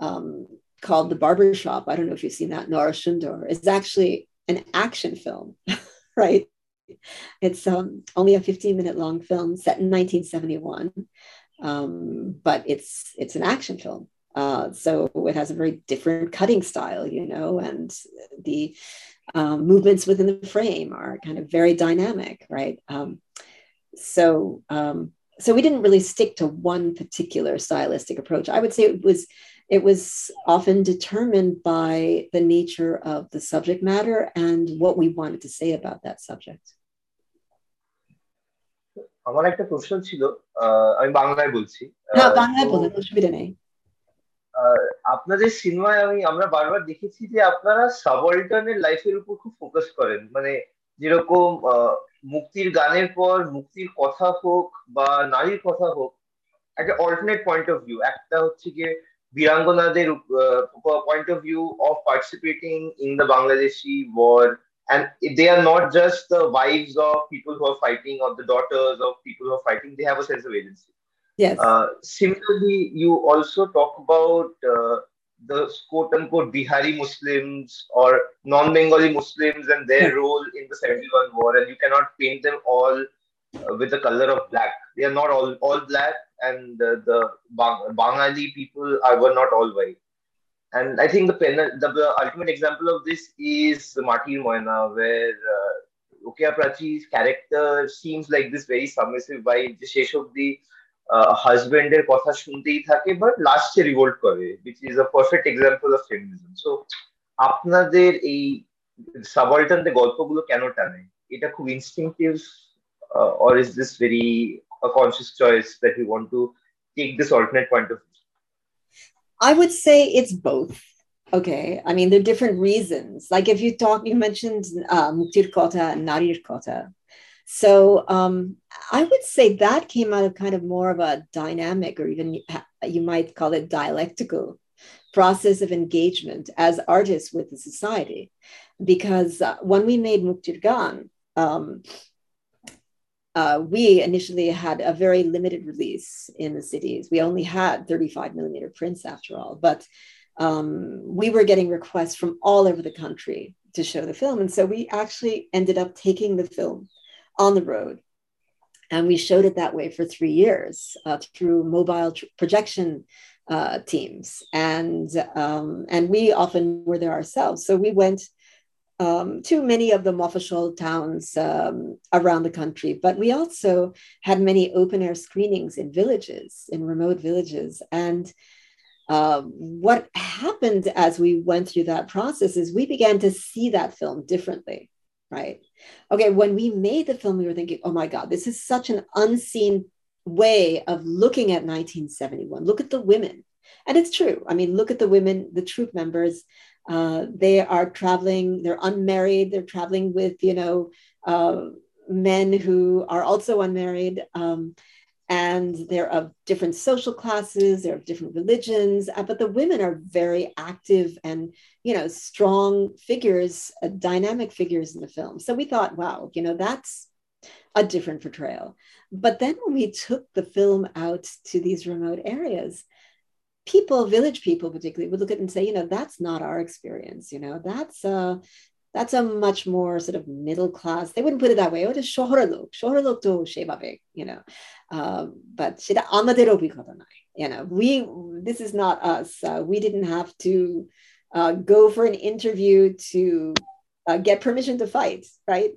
Speaker 2: um, called The Barber Shop. I don't know if you've seen that, Nora Shundor. It's actually an action film, right? It's um, only a 15 minute long film set in 1971, um, but it's it's an action film. Uh, so it has a very different cutting style, you know, and the um, movements within the frame are kind of very dynamic, right? Um, so um, so we didn't really stick to one particular stylistic approach. I would say it was it was often determined by the nature of the subject matter and what we wanted to say about that subject.
Speaker 3: আমার একটা প্রশ্ন ছিল আমি বাংলায় বলছি
Speaker 2: হ্যাঁ বাংলায় বলেন অসুবিধা নেই
Speaker 3: আপনাদের সিনেমায় আমি, আমরা বারবার দেখেছি যে আপনারা সাবঅল্টার্নের লাইফের উপর খুব ফোকাস করেন। মানে যেরকম মুক্তির গানের পর মুক্তির কথা হোক বা নারীর কথা হোক, একটা অল্টারনেট পয়েন্ট অফ ভিউ একটা হচ্ছে গিয়ে বীরাঙ্গনাদের point of view of participating in the Bangladeshi war and they are not just the wives of people who are fighting or the daughters of people who are fighting, they have a sense of agency
Speaker 2: Yes.
Speaker 3: Uh, similarly, you also talk about uh, the quote unquote Bihari Muslims or non Bengali Muslims and their role in the 71 war, and you cannot paint them all uh, with the color of black. They are not all, all black, and the Bang- Bangali people are, were not all white. And I think the, pen, the, the ultimate example of this is Matir Moina, where uh, Rokeya Prachi's character seems like this very submissive, while Jesheshobdi হাজবেন্ডের কথা শুনতেই থাকে but লাস্টে revolt করে which is a perfect example of feminism. So আপনাদের এই সাবঅল্টার্নদের গল্পগুলো কেন টানে এটা খুব instinctive or is this very a conscious choice that we want to take this alternate point of view?
Speaker 2: I would say it's both. Okay. I mean, there are different reasons. Like if you talk, you mentioned uh, Muktir Kota and Narir Kota. So um, I would say that came out of kind of more of a dynamic, or even you might call it dialectical process of engagement as artists with the society. Because uh, when we made Muktir Gan, um, uh, we initially had a very limited release in the cities. We only had 35 millimeter prints after all, but um, we were getting requests from all over the country to show the film. And so we actually ended up taking the film on the road. And we showed it that way for three years uh, through mobile tr- projection uh, teams. And, um, and we often were there ourselves. So we went um, to many of the Mofashol towns um, around the country. But we also had many open air screenings in villages, in remote villages. And uh, what happened as we went through that process is we began to see that film differently, right? Okay, when we made the film, we were thinking, oh my God, this is such an unseen way of looking at 1971. Look at the women. And it's true. I mean, look at the women, the troop members uh, they are traveling, they're unmarried, they're traveling with, you know, uh, men who are also unmarried. Um, and they're of different social classes, they're of different religions, uh, but the women are very active and you know strong figures, uh, dynamic figures in the film. So we thought, wow, you know that's a different portrayal. But then when we took the film out to these remote areas, people, village people particularly, would look at it and say, you know, that's not our experience. You know, that's uh, that's a much more sort of middle class. They wouldn't put it that way. What is shohoroluk? to shebabe, you know. Um, but shida anadero You know, we this is not us. Uh, we didn't have to uh, go for an interview to uh, get permission to fight, right?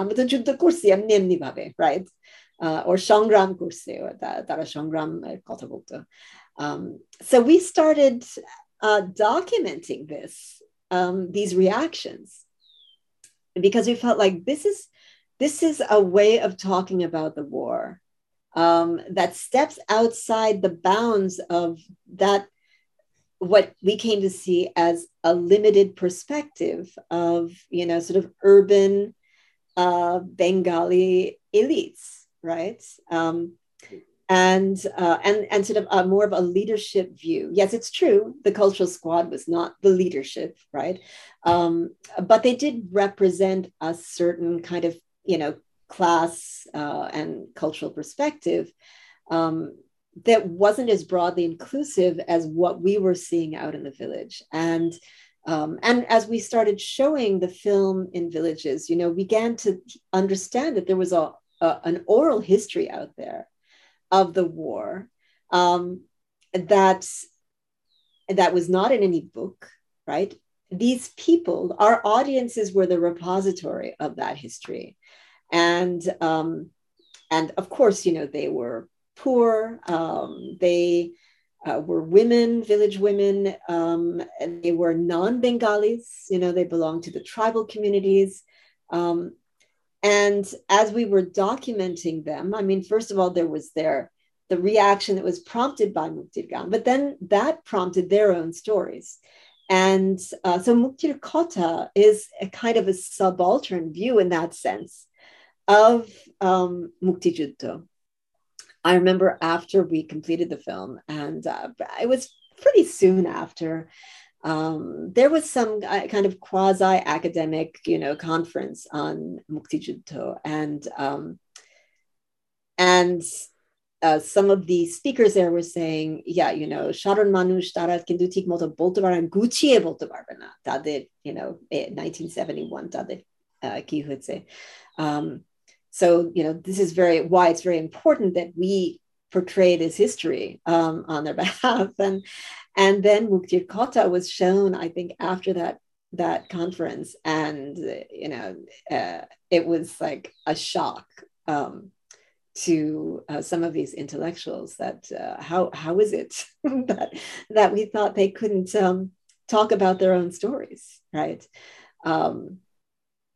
Speaker 2: আমাদের যুদ্ধ করছি আমি এমনি ভাবে Or shangram সংগ্রাম or তারা shangram কথা বলতো so we started uh, documenting this um, these reactions because we felt like this is this is a way of talking about the war um, that steps outside the bounds of that what we came to see as a limited perspective of you know sort of urban uh, Bengali elites, right? Um, and uh, and and sort of a, more of a leadership view. Yes, it's true. The cultural squad was not the leadership, right? Um, but they did represent a certain kind of you know class uh, and cultural perspective um, that wasn't as broadly inclusive as what we were seeing out in the village. And um, and as we started showing the film in villages, you know, began to understand that there was a, a an oral history out there of the war um, that that was not in any book, right? These people, our audiences, were the repository of that history, and um, and of course, you know, they were poor. Um, they uh, were women, village women, um, and they were non Bengalis, you know, they belonged to the tribal communities. Um, and as we were documenting them, I mean, first of all, there was their the reaction that was prompted by Muktirgan, but then that prompted their own stories. And uh, so Muktir Kota is a kind of a subaltern view in that sense of um, Muktijutto. I remember after we completed the film, and uh, it was pretty soon after um, there was some uh, kind of quasi academic, you know, conference on Mukti Junto, and um, and uh, some of the speakers there were saying, yeah, you know, Sharon Manush Tara Kindu Tik Moto Boltabaran Gucci That did, you know, 1971, Tadir uh, Kihutse. Um, so, you know, this is very why it's very important that we portray this history um, on their behalf. And and then muktir kota was shown i think after that that conference. And you know uh, it was like a shock um, to uh, some of these intellectuals that uh, how how is it that that we thought they couldn't um, talk about their own stories right? Um,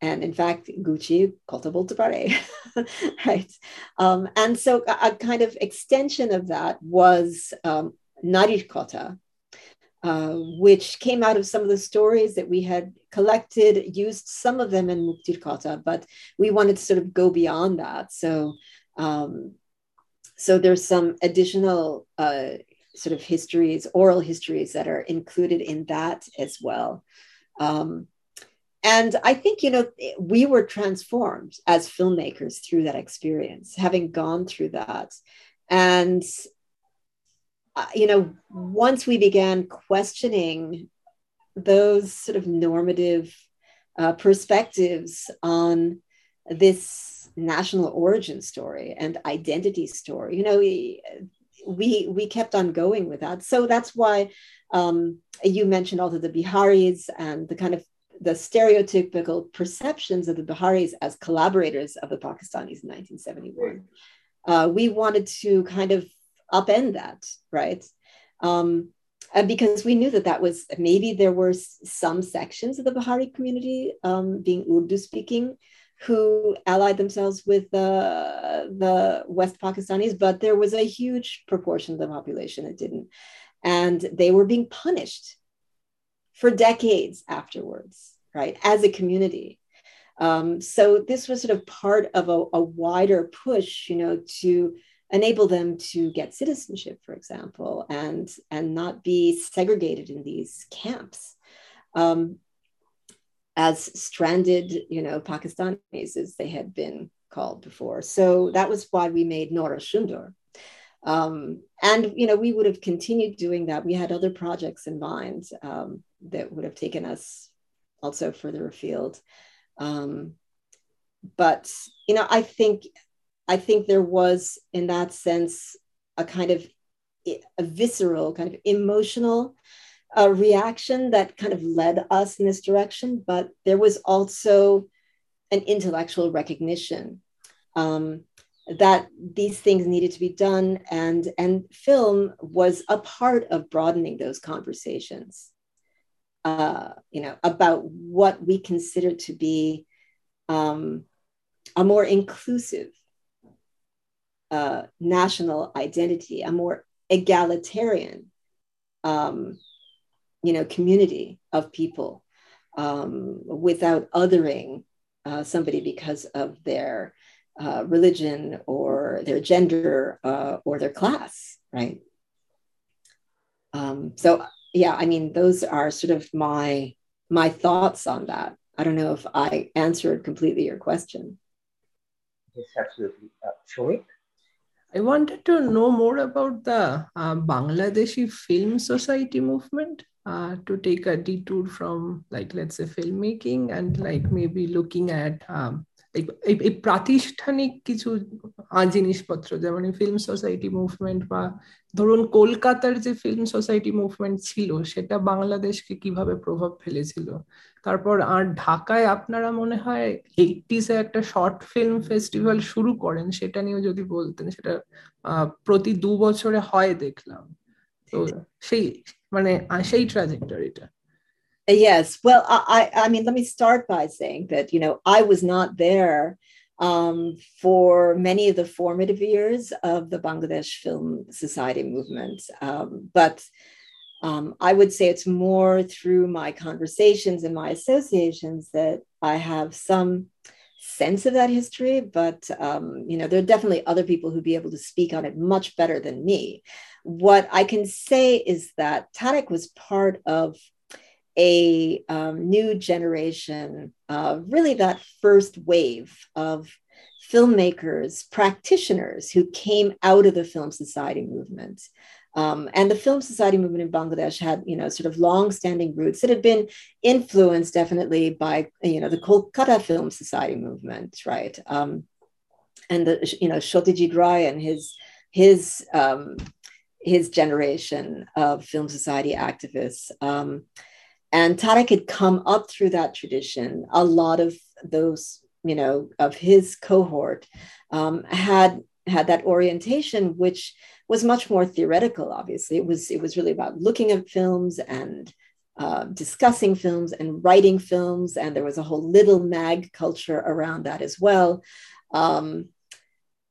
Speaker 2: and in fact, Gucci cultivable right? Um, and so a, a, kind of extension of that was um, Narir Kota, uh, which came out of some of the stories that we had collected, used some of them in Muktir Kota, but we wanted to sort of go beyond that. So, um, so there's some additional uh, sort of histories, oral histories that are included in that as well. Um, and I think, you know, we were transformed as filmmakers through that experience, having gone through that. And, uh, you know, once we began questioning those sort of normative uh, perspectives on this national origin story and identity story, you know, we, we, we kept on going with that. So that's why um, you mentioned also the Biharis and the kind of the stereotypical perceptions of the Biharis as collaborators of the Pakistanis in 1971. Uh, we wanted to kind of upend that, right? Um, and because we knew that that was maybe there were some sections of the Bihari community um, being Urdu speaking who allied themselves with uh, the West Pakistanis, but there was a huge proportion of the population that didn't. And they were being punished for decades afterwards, right, as a community. Um, so this was sort of part of a, a, wider push, you know, to enable them to get citizenship, for example, and and not be segregated in these camps. Um, as stranded, you know, Pakistanis as they had been called before. So that was why we made Nora Shundur. Um, and you know, we would have continued doing that. We had other projects in mind um, that would have taken us also further afield. Um, but you know, I think I think there was, in that sense, a kind of a visceral, kind of emotional uh, reaction that kind of led us in this direction. But there was also an intellectual recognition um, that these things needed to be done, and and film was a part of broadening those conversations. Uh, you know about what we consider to be um, a more inclusive uh, national identity, a more egalitarian, um, you know, community of people um, without othering uh, somebody because of their uh, religion or their gender uh, or their class, right? Um, so yeah, I mean, those are sort of my my thoughts on that. I don't know if I answered completely your question.
Speaker 3: Yes, absolutely. Uh, Shomik?
Speaker 1: I wanted to know more about the uh, Bangladeshi Film Society movement. Uh, to take a detour from like let's say filmmaking and like maybe looking at um, এই প্রাতিষ্ঠানিক কিছু জিনিসপত্র যেমন film society movement বা ধরুন কলকাতার যে film society movement ছিল সেটা বাংলাদেশকে কীভাবে প্রভাব ফেলেছিল? তারপর আর ঢাকায় আপনারা মনে হয় এইটিসে একটা শর্ট ফিল্ম ফেস্টিভ্যাল শুরু করেন সেটা নিয়েও যদি বলতেন সেটা প্রতি দু বছরে হয় দেখলাম। তো সেই মানে সেই ট্রাজেক্টরিটা
Speaker 2: Yes. Well, I, I mean, let me start by saying that, you know, I was not there um, for many of the formative years of the Bangladesh Film Society movement. Um, but um, I would say it's more through my conversations and my associations that I have some sense of that history. But, um, you know, there are definitely other people who'd be able to speak on it much better than me. What I can say is that Tareque was part of a um, new generation, uh, really that first wave of filmmakers, practitioners who came out of the Film Society movement. Um, and the Film Society movement in Bangladesh had, you know, sort of long-standing roots that had been influenced definitely by, you know, the Kolkata Film Society movement, right? Um, and the, you know, Satyajit Ray and his his um, his generation of film society activists. And Tareque had come up through that tradition. A lot of those, you know, of his cohort um, had had that orientation, which was much more theoretical. Obviously, it was it was really about looking at films and uh, discussing films and writing films, and there was a whole little mag culture around that as well. Um,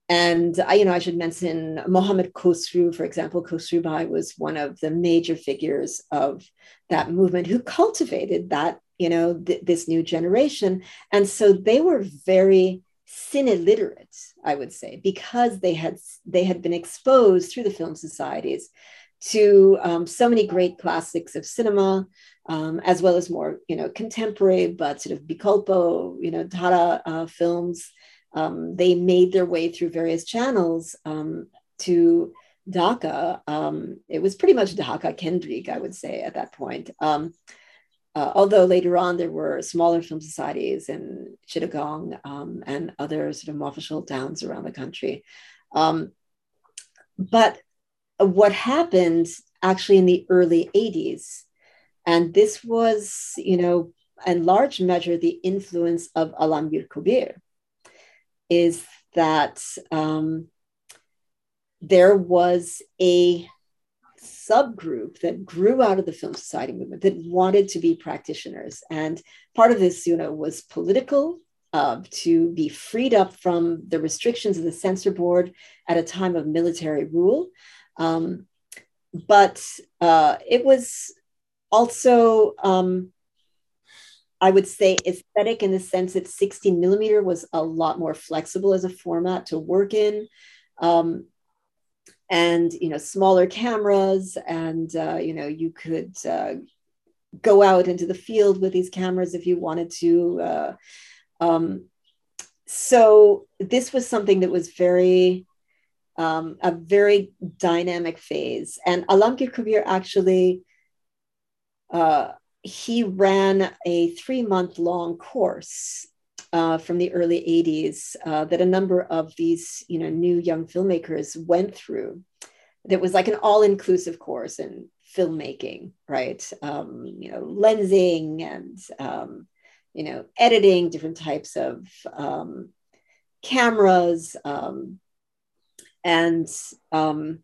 Speaker 2: and I, you know, I should mention Mohammed Khosru, for example. Khosru Bhai was one of the major figures of that movement who cultivated that, you know, th- this new generation. And so they were very cine literate, I would say, because they had they had been exposed through the film societies to um, so many great classics of cinema, um, as well as more, you know, contemporary but sort of bikolpo, you know, Tara uh, films um, they made their way through various channels um, to Dhaka. Um, it was pretty much Dhaka Kendrick, I would say, at that point. Um, uh, although later on there were smaller film societies in Chittagong um, and other sort of official towns around the country. Um, but what happened actually in the early 80s, and this was, you know, in large measure the influence of Alam Alamgir Kabir, is that um, there was a subgroup that grew out of the film society movement that wanted to be practitioners. And part of this you know was political uh, to be freed up from the restrictions of the censor board at a time of military rule. Um, but uh, it was also um, I would say aesthetic in the sense that 16 millimeter was a lot more flexible as a format to work in. Um, and you know smaller cameras and uh, you know you could uh, go out into the field with these cameras if you wanted to uh, um, so this was something that was very um, a very dynamic phase and alamgir kabir actually uh, he ran a three month long course uh, from the early 80s uh, that a number of these you know new young filmmakers went through that was like an all-inclusive course in filmmaking right? Um, you know lensing and um, you know editing different types of um, cameras um, and um,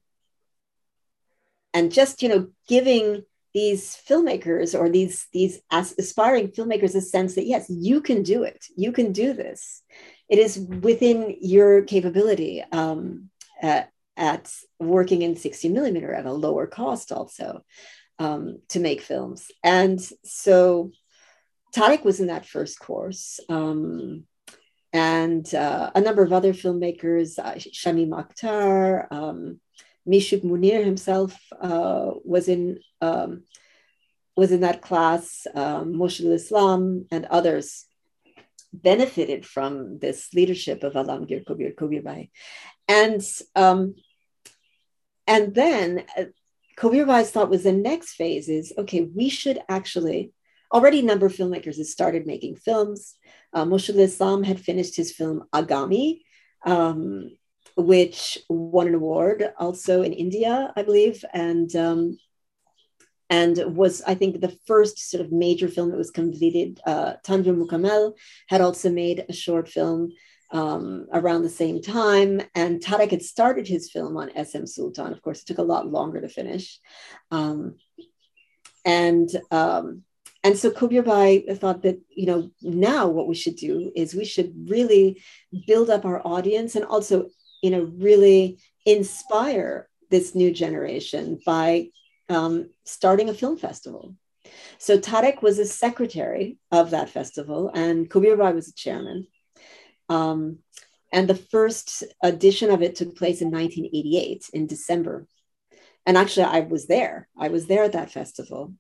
Speaker 2: and just you know giving these filmmakers or these these aspiring filmmakers a sense that yes you can do it. You can do this. It is within your capability um, at, at, working in 60 millimeter at a lower cost also um, to make films. And so Tareque was in that first course um, and uh, a number of other filmmakers uh, Shamim Akhtar Mishuk Munir himself uh, was in um, was in that class. Um, Moshe Islam and others benefited from this leadership of Alamgir Kabir Kobirbhai, and um, and then uh, Kobirbhai's thought was the next phase is okay, we should actually already a number of filmmakers had started making films. Uh, Moshe Islam had finished his film Agami. Um, which won an award also in India, I believe, and um, and was I think the first sort of major film that was completed. Uh, Mukamel had also made a short film um, around the same time, and Tareque had started his film on SM Sultan. Of course, it took a lot longer to finish, um, and um, and so Kobirbhai thought that, you know, now what we should do is we should really build up our audience and also you know, really inspire this new generation by um, starting a film festival. So Tareque was a secretary of that festival, and Kobirbhai was a chairman. Um, and the first edition of it took place in 1988 in December. And actually, I was there. I was there at that festival.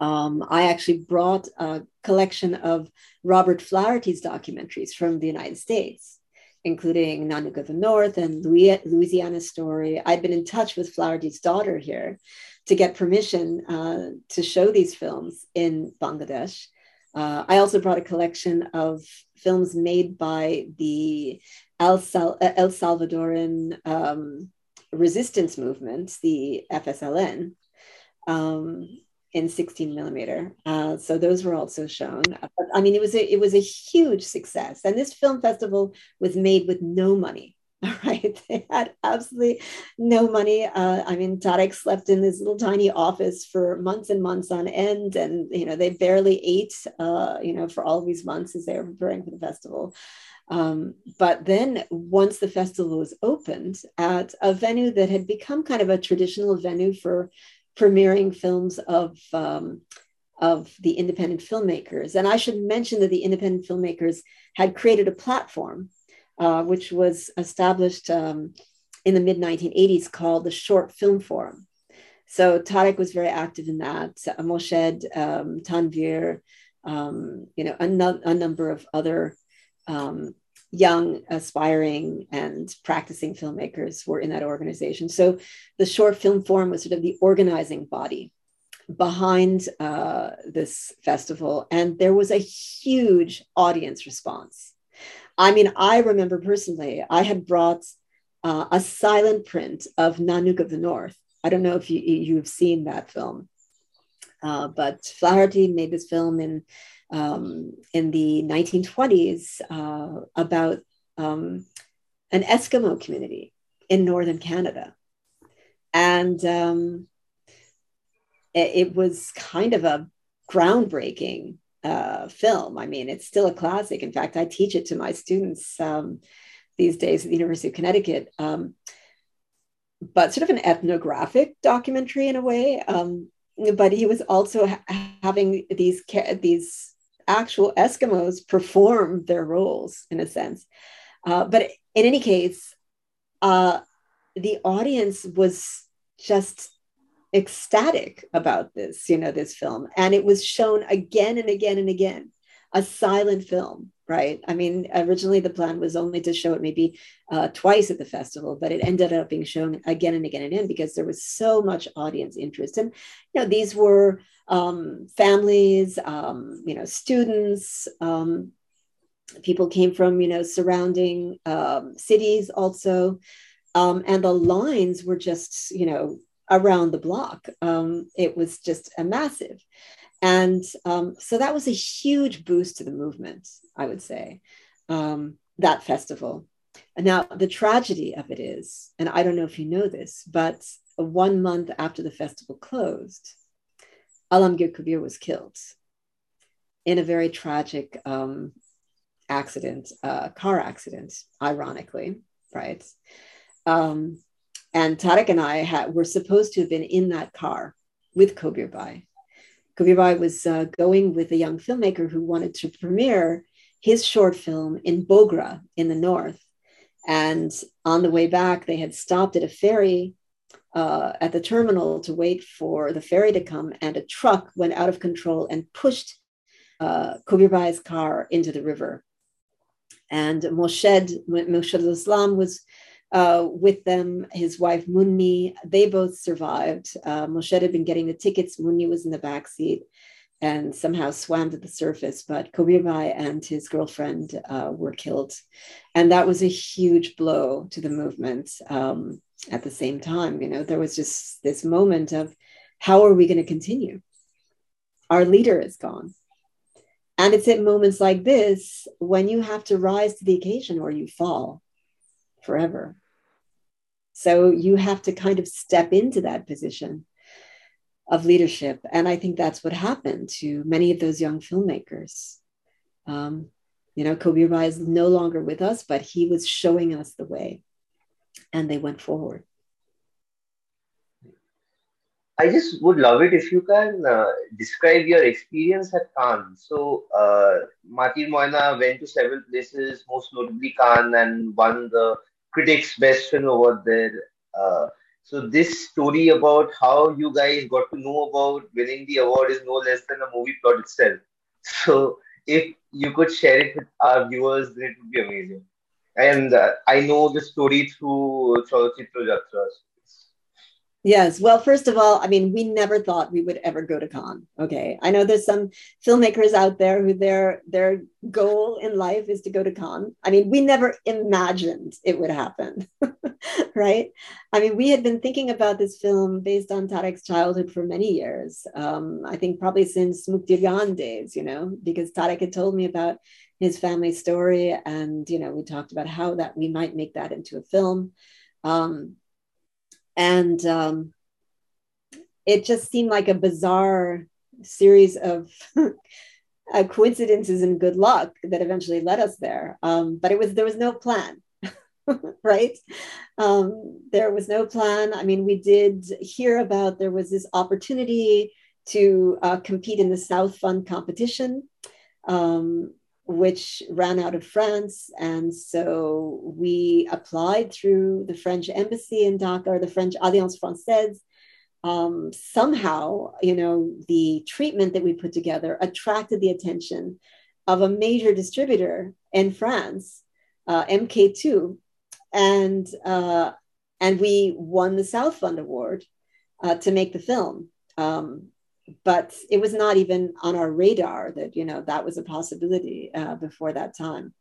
Speaker 2: Um, I actually brought a collection of Robert Flaherty's documentaries from the United States including Nanook of the North and Louisiana Story. I'd been in touch with Flaherty's daughter here to get permission uh, to show these films in Bangladesh. Uh, I also brought a collection of films made by the El, Sal- El Salvadoran um, resistance movement, the FSLN. Um, in 16 millimeter. Uh, so those were also shown. But, I mean, it was a, it was a huge success, and this film festival was made with no money. All right, they had absolutely no money. Uh, I mean, Tareque slept in this little tiny office for months and months on end, and you know they barely ate, uh, you know, for all these months as they were preparing for the festival. Um, but then once the festival was opened at a venue that had become kind of a traditional venue for premiering films of um, of the independent filmmakers. And I should mention that the independent filmmakers had created a platform uh, which was established um, in the mid 1980s called the Short Film Forum. So Tareque was very active in that. Moshed, um, Tanvir, um, you know, a, no- a, number of other um, young, aspiring, and practicing filmmakers were in that organization. So the Short Film Forum was sort of the organizing body behind uh, this festival, and there was a huge audience response. I mean, I remember personally, I had brought uh, a silent print of Nanook of the North. I don't know if you, you've seen that film, uh, but Flaherty made this film in um, in the 1920s uh, about um, an Eskimo community in northern Canada. And um, it, it, was kind of a groundbreaking uh, film. I mean, it's still a classic. In fact, I teach it to my students um, these days at the University of Connecticut. Um, but sort of an ethnographic documentary in a way. Um, but he was also ha- having these these actual Eskimos perform their roles in a sense. Uh, but in any case, uh, the audience was just ecstatic about this, you know, this film. And it was shown again and again and again, a silent film, right? I mean, originally the plan was only to show it maybe uh, twice at the festival, but it ended up being shown again and again and again because there was so much audience interest. And, you know, these were um, families, um, you know, students, um, people came from, you know, surrounding um, cities also. Um, and the lines were just, you know, around the block. Um, it was just a massive. And um, so that was a huge boost to the movement, I would say, um, that festival. And now, the tragedy of it is, and I don't know if you know this, but one month after the festival closed, Alamgir Kabir was killed in a very tragic um, accident, uh, car accident, ironically, right? Um, and Tareque and I were supposed to have been in that car with Kabir Bhai. Kabir Bhai was uh, going with a young filmmaker who wanted to premiere his short film in Bogra in the north. And on the way back, they had stopped at a ferry uh, at the terminal to wait for the ferry to come, and a truck went out of control and pushed uh, car into the river. And Moshed, Moshed Islam was uh, with them, his wife Munni. They both survived. Uh, Moshed had been getting the tickets. Munni was in the back seat and somehow swam to the surface. But Kabir Bhai and his girlfriend uh, were killed. And that was a huge blow to the movement. Um, at the same time, you know, there was just this moment of how are we going to continue? Our leader is gone. And it's at moments like this when you have to rise to the occasion or you fall forever. So you have to kind of step into that position of leadership. And I think that's what happened to many of those young filmmakers. Um, you know, Kabir Bhai is no longer with us, but he was showing us the way and they went forward.
Speaker 3: I just would love it if you can uh, describe your experience at Cannes. So, uh, Matir Moina went to several places, most notably Cannes, and won the critics' best film over there. Uh, so this story about how you guys got to know about winning the award is no less than a movie plot itself. So if you could share it with our viewers, then it would be amazing. And uh, I know the story through Chalachitra Jatras.
Speaker 2: Yes. Well, first of all, I mean, we never thought we would ever go to Cannes. Okay. I know there's some filmmakers out there who their their goal in life is to go to Cannes. I mean, we never imagined it would happen. right. I mean, we had been thinking about this film based on Tareque's childhood for many years. Um, I think probably since Muktir Gaan days, you know, because Tareque had told me about his family story. And, you know, we talked about how that we might make that into a film. Um, and um, it just seemed like a bizarre series of uh, coincidences and good luck that eventually led us there. Um, but it was there was no plan, right? Um, there was no plan. I mean, we did hear about there was this opportunity to uh, compete in the South Fund competition. Um, which ran out of France. And so we applied through the French embassy in Dhaka, or the French Alliance Française. Um, somehow, you know, the treatment that we put together attracted the attention of a major distributor in France, uh, MK2, and uh, and we won the South Fund Award uh, to make the film. Um, but it was not even on our radar that you know that was a possibility uh, before that time.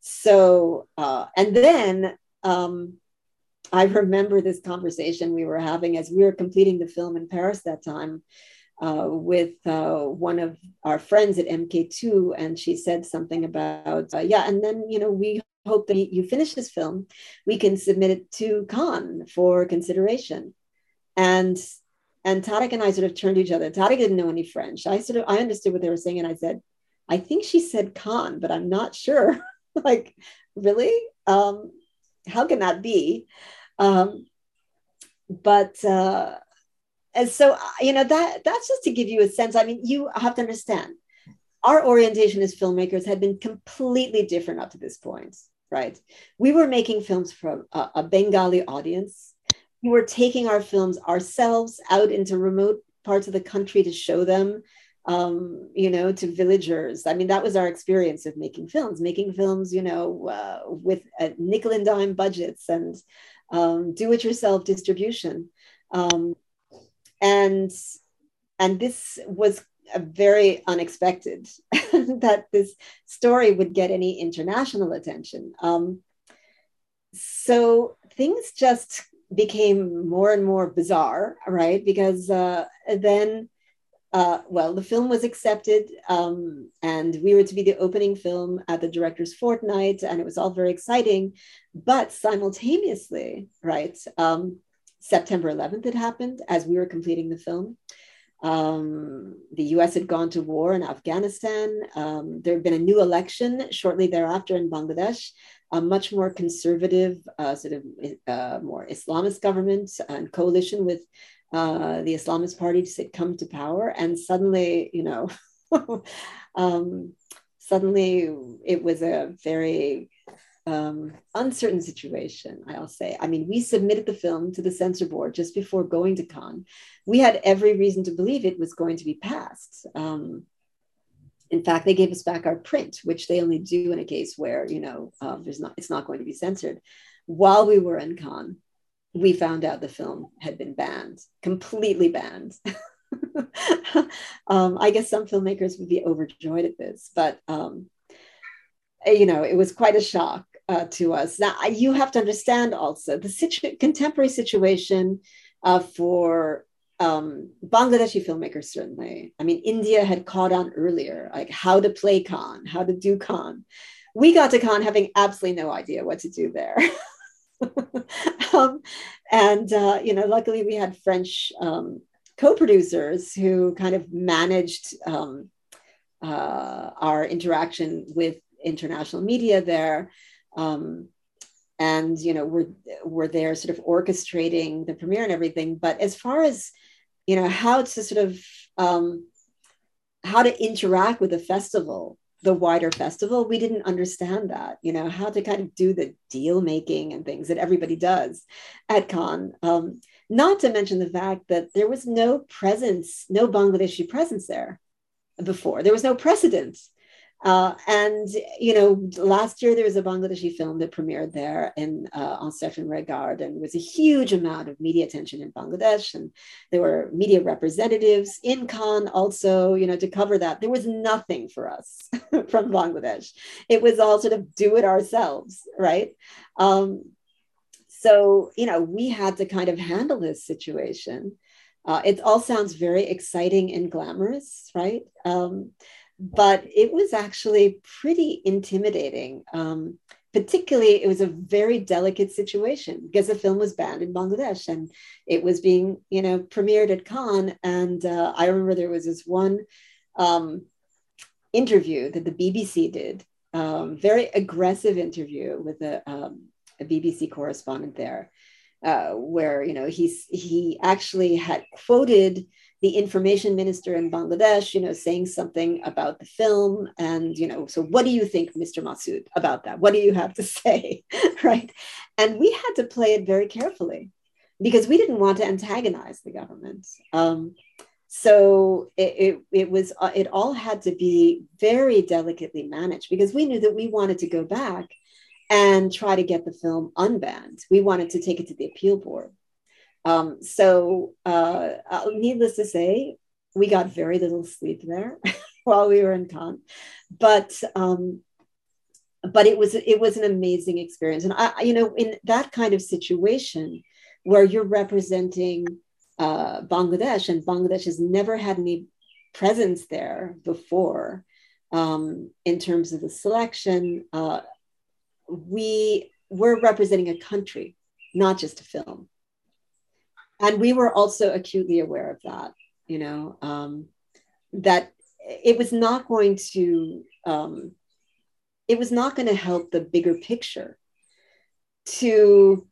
Speaker 2: So uh, and then um, i remember this conversation we were having as we were completing the film in paris that time uh, with uh, one of our friends at mk2 and she said something about uh, yeah and then you know we hope that you finish this film we can submit it to Cannes for consideration. And and Tareque and I sort of turned to each other. Tareque didn't know any French. I sort of I understood what they were saying, and I said, I think she said Khan, but I'm not sure. like, really? Um, how can that be? Um, but uh, and so you know that that's just to give you a sense. I mean, you have to understand our orientation as filmmakers had been completely different up to this point. right? We were making films for a, a Bengali audience. We were taking our films ourselves out into remote parts of the country to show them um, you know, to villagers. I mean, that was our experience of making films, making films, you know, uh, with uh, nickel and dime budgets and um, do-it-yourself distribution. Um, and and this was a very unexpected that this story would get any international attention. Um, so things just became more and more bizarre, right? Because uh, then uh, well, the film was accepted, um, and we were to be the opening film at the director's fortnight, and it was all very exciting. But simultaneously, right, um, September 11th had happened as we were completing the film. Um, the US had gone to war in Afghanistan. Um, there had been a new election shortly thereafter in Bangladesh, a much more conservative, uh, sort of uh, more Islamist government and coalition with uh, the Islamist Party to come to power, and suddenly, you know, um, suddenly it was a very um, uncertain situation, I'll say. I mean, we submitted the film to the censor board just before going to Cannes. We had every reason to believe it was going to be passed. Um, in fact, they gave us back our print, which they only do in a case where you know um, there's not it's not going to be censored. While we were in Cannes, we found out the film had been banned, completely banned. um, I guess some filmmakers would be overjoyed at this, but um, you know, it was quite a shock uh, to us. Now, you have to understand also the situ- contemporary situation uh, for um, Bangladeshi filmmakers, certainly. I mean, India had caught on earlier, like how to play Cannes, how to do Cannes. We got to Cannes having absolutely no idea what to do there. um, and uh, you know, luckily we had French um, co-producers who kind of managed um, uh, our interaction with international media there. Um, and you know, we're we're there sort of orchestrating the premiere and everything. But as far as you know, how to sort of um, how to interact with the festival the wider festival we didn't understand that you know how to kind of do the deal making and things that everybody does at Cannes um, not to mention the fact that there was no presence no bangladeshi presence there before there was no precedent uh, and you know, last year there was a Bangladeshi film that premiered there in uh, Un Certain Regard, and there was a huge amount of media attention in Bangladesh, and there were media representatives in Cannes also, you know, to cover that. There was nothing for us from Bangladesh. It was all sort of do it ourselves, right? Um, so you know, we had to kind of handle this situation. Uh, it all sounds very exciting and glamorous, right? Um, but it was actually pretty intimidating. Um, particularly, it was a very delicate situation because the film was banned in Bangladesh and it was being, you know, premiered at Cannes. And uh, I remember there was this one um, interview that the BBC did, um, very aggressive interview with a, um, a BBC correspondent there, uh, where you know he's he actually had quoted the information minister in Bangladesh, you know, saying something about the film. And, you know, so what do you think, Mr. Masud, about that? What do you have to say? right. And we had to play it very carefully because we didn't want to antagonize the government. Um, so it, it, it was uh, it all had to be very delicately managed because we knew that we wanted to go back and try to get the film unbanned. We wanted to take it to the appeal board. Um, so, uh, uh, needless to say, we got very little sleep there while we were in Cannes, but um, but it was it was an amazing experience, and I, you know, in that kind of situation where you're representing uh, Bangladesh, and Bangladesh has never had any presence there before um, in terms of the selection. Uh, we we're representing a country, not just a film and we were also acutely aware of that you know um, that it was not going to um, it was not going to help the bigger picture to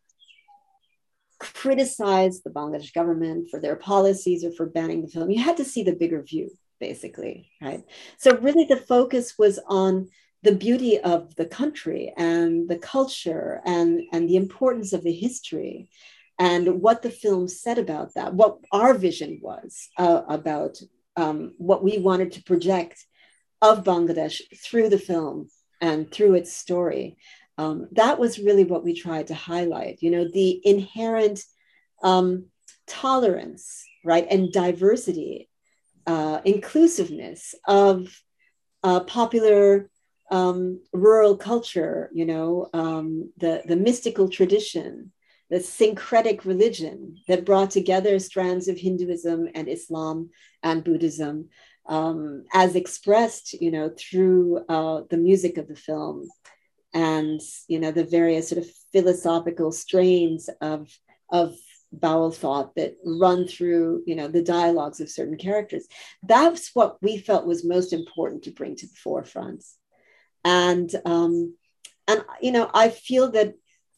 Speaker 2: criticize the bangladesh government for their policies or for banning the film. You had to see the bigger view basically right? So really the focus was on the beauty of the country and the culture and, and the importance of the history and what the film said about that, what our vision was uh, about um, what we wanted to project of Bangladesh through the film and through its story. Um, that was really what we tried to highlight, you know, the inherent um, tolerance, right, and diversity, uh, inclusiveness of uh, popular um, rural culture, you know, um, the, the mystical tradition, the syncretic religion that brought together strands of Hinduism and Islam and Buddhism, um, as expressed, you know, through uh, the music of the film and you know the various sort of philosophical strains of of Baul thought that run through you know the dialogues of certain characters. That's what we felt was most important to bring to the forefront. And um and you know i feel that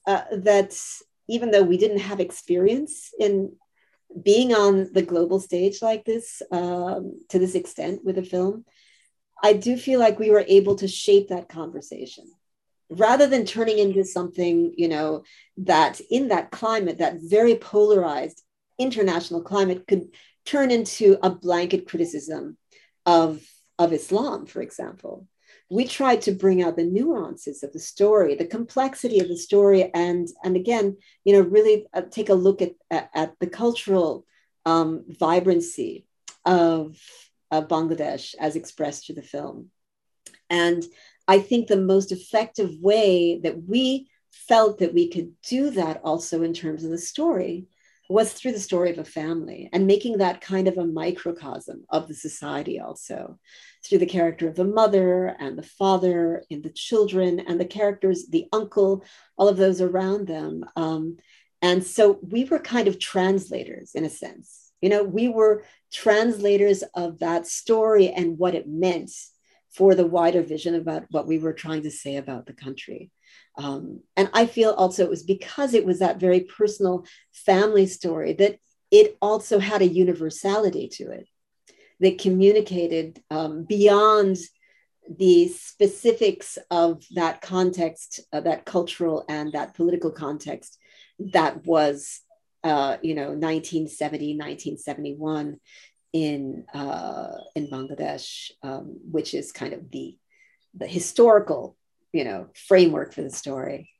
Speaker 2: uh, that even though we didn't have experience in being on the global stage like this um, to this extent with a film i do feel like we were able to shape that conversation. Rather than turning into something you know that in that climate that very polarized international climate could turn into a blanket criticism of of islam for example we tried to bring out the nuances of the story the complexity of the story and and again you know really uh, take a look at at, at the cultural um, vibrancy of, of bangladesh as expressed through the film. And I think the most effective way that we felt that we could do that also in terms of the story was through the story of a family and making that kind of a microcosm of the society also through the character of the mother and the father and the children and the characters the uncle all of those around them um, and so we were kind of translators in a sense you know we were translators of that story and what it meant for the wider vision about what we were trying to say about the country. Um, and I feel also it was because it was that very personal family story that it also had a universality to it that communicated um, beyond the specifics of that context, uh, that cultural and that political context that was, uh, you know, 1970, 1971 in uh, in Bangladesh, um, which is kind of the the historical you know framework for the story.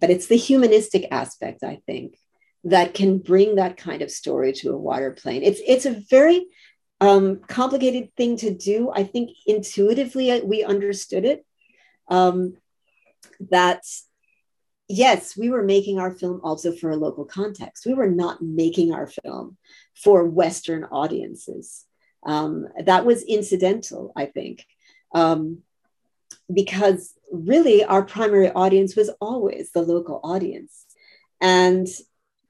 Speaker 2: But it's the humanistic aspect, I think, that can bring that kind of story to a wider plane. It's it's a very um, complicated thing to do. I think intuitively uh, we understood it. Um, that yes, we were making our film also for a local context. We were not making our film for Western audiences. Um, that was incidental, I think, um, because really our primary audience was always the local audience. And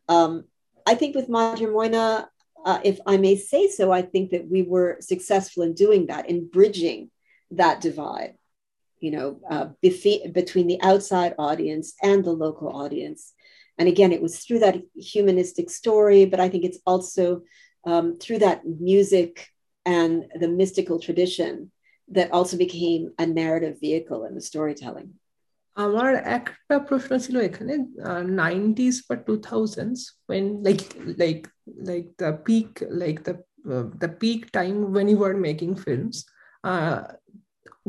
Speaker 2: um, I think with Matir Moina, uh, if I may say so, I think that we were successful in doing that, in bridging that divide you know, uh, between the outside audience and the local audience. And again, it was through that humanistic story, but I think it's also um, through that music and the mystical tradition that also became a narrative vehicle in the storytelling.
Speaker 1: আমার একটা প্রশ্ন ছিল এখানে nineties বা two thousands when like like like the peak like the uh, the peak time when you were making films uh,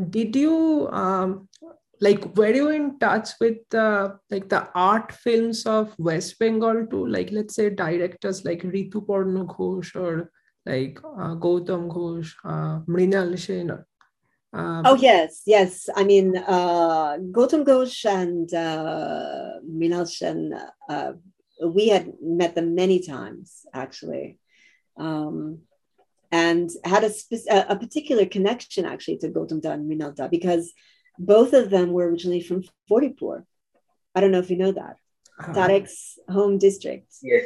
Speaker 1: did you um, like were you in touch with like the art films of west bengal too? Like let's say directors like rituparno ghosh or like uh, gautam ghosh uh, mrinal
Speaker 2: um, oh yes yes i mean uh, gautam ghosh and uh, mrinal sen uh, we had met them many times actually um, and had a, a particular connection actually to Gautam Da and Mrinal Da because both of them were originally from Faridpur. I don't know if you know that. Tareque's home district.
Speaker 3: Yes.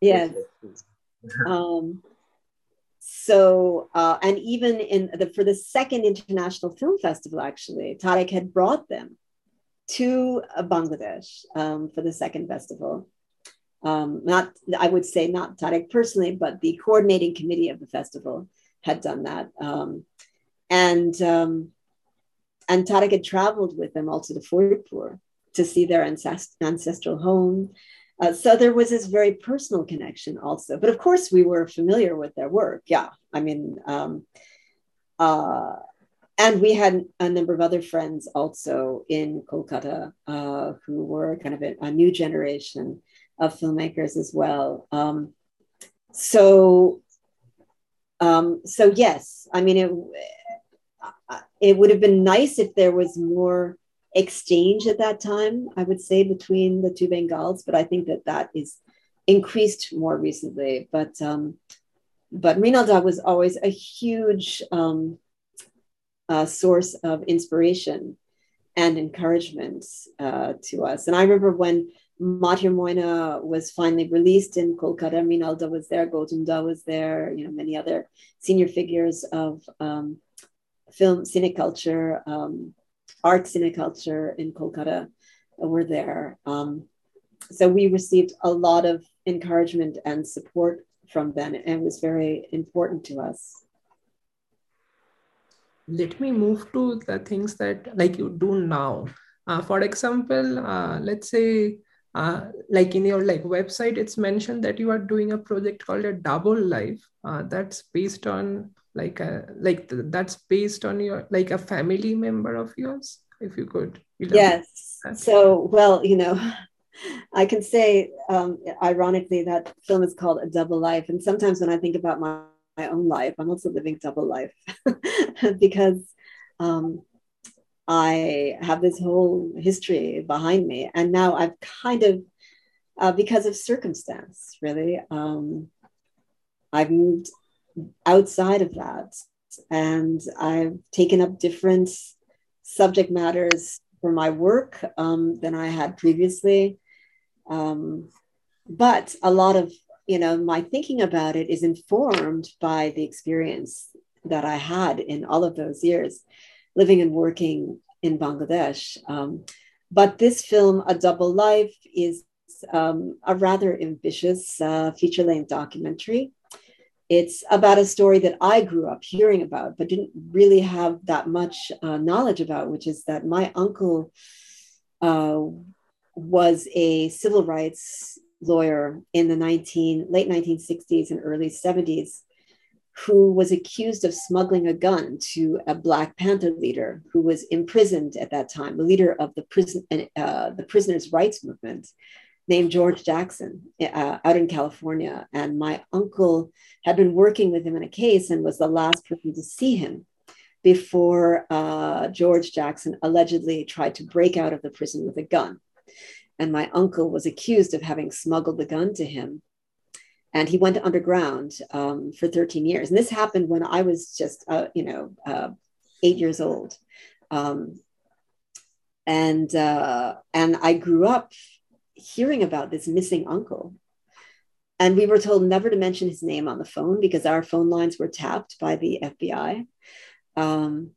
Speaker 2: Yes. um, so, uh, and even in the for the second international film festival, actually, Tareque had brought them to uh, Bangladesh um, for the second festival um, not I would say not Tareque personally, but the coordinating committee of the festival had done that. Um, and um, and Tareque had traveled with them also to Faridpur to see their ancest- ancestral home. Uh, so there was this very personal connection also. But of course, we were familiar with their work. Yeah. I mean, um, uh, and we had a number of other friends also in Kolkata uh, who were kind of a, a, new generation of filmmakers as well. Um, so, um, so yes, I mean, it, it would have been nice if there was more exchange at that time, I would say, between the two Bengals, but I think that that is increased more recently. But um, but Mrinal was always a huge um, uh, source of inspiration and encouragement uh, to us. And I remember when Matir Moina was finally released in Kolkata, Mrinal was there, Gautam was there, you know, many other senior figures of um, film cineculture, um, art cineculture in Kolkata were there. Um, so we received a lot of encouragement and support from them, and it was very important to us.
Speaker 1: Let me move to the things that like you do now. Uh, for example, uh, let's say uh, like in your like website, it's mentioned that you are doing a project called a double life. Uh, that's based on like a like that's based on your like a family member of yours if you could
Speaker 2: yes. So well you know i can say um, ironically that film is called a double life. And sometimes when i think about my, my own life i'm also living double life because um, i have this whole history behind me and now i've kind of uh, because of circumstance really um, i've moved outside of that. And I've taken up different subject matters for my work um, than I had previously. Um, but a lot of you know my thinking about it is informed by the experience that I had in all of those years living and working in Bangladesh. Um, but this film, A Double Life, is um, a rather ambitious uh, feature length documentary it's about a story that I grew up hearing about, but didn't really have that much uh, knowledge about, which is that my uncle uh, was a civil rights lawyer in the 19, late 1960s and early 70s who was accused of smuggling a gun to a Black Panther leader who was imprisoned at that time, the leader of the prison, uh, the prisoners' rights movement, named George Jackson uh, out in California. And my uncle had been working with him in a case and was the last person to see him before uh, George Jackson allegedly tried to break out of the prison with a gun. And my uncle was accused of having smuggled the gun to him. And he went underground um, for 13 years. And this happened when I was just, uh, you know, uh, eight years old. Um, and uh, and I grew up hearing about this missing uncle. And we were told never to mention his name on the phone because our phone lines were tapped by the FBI. Um,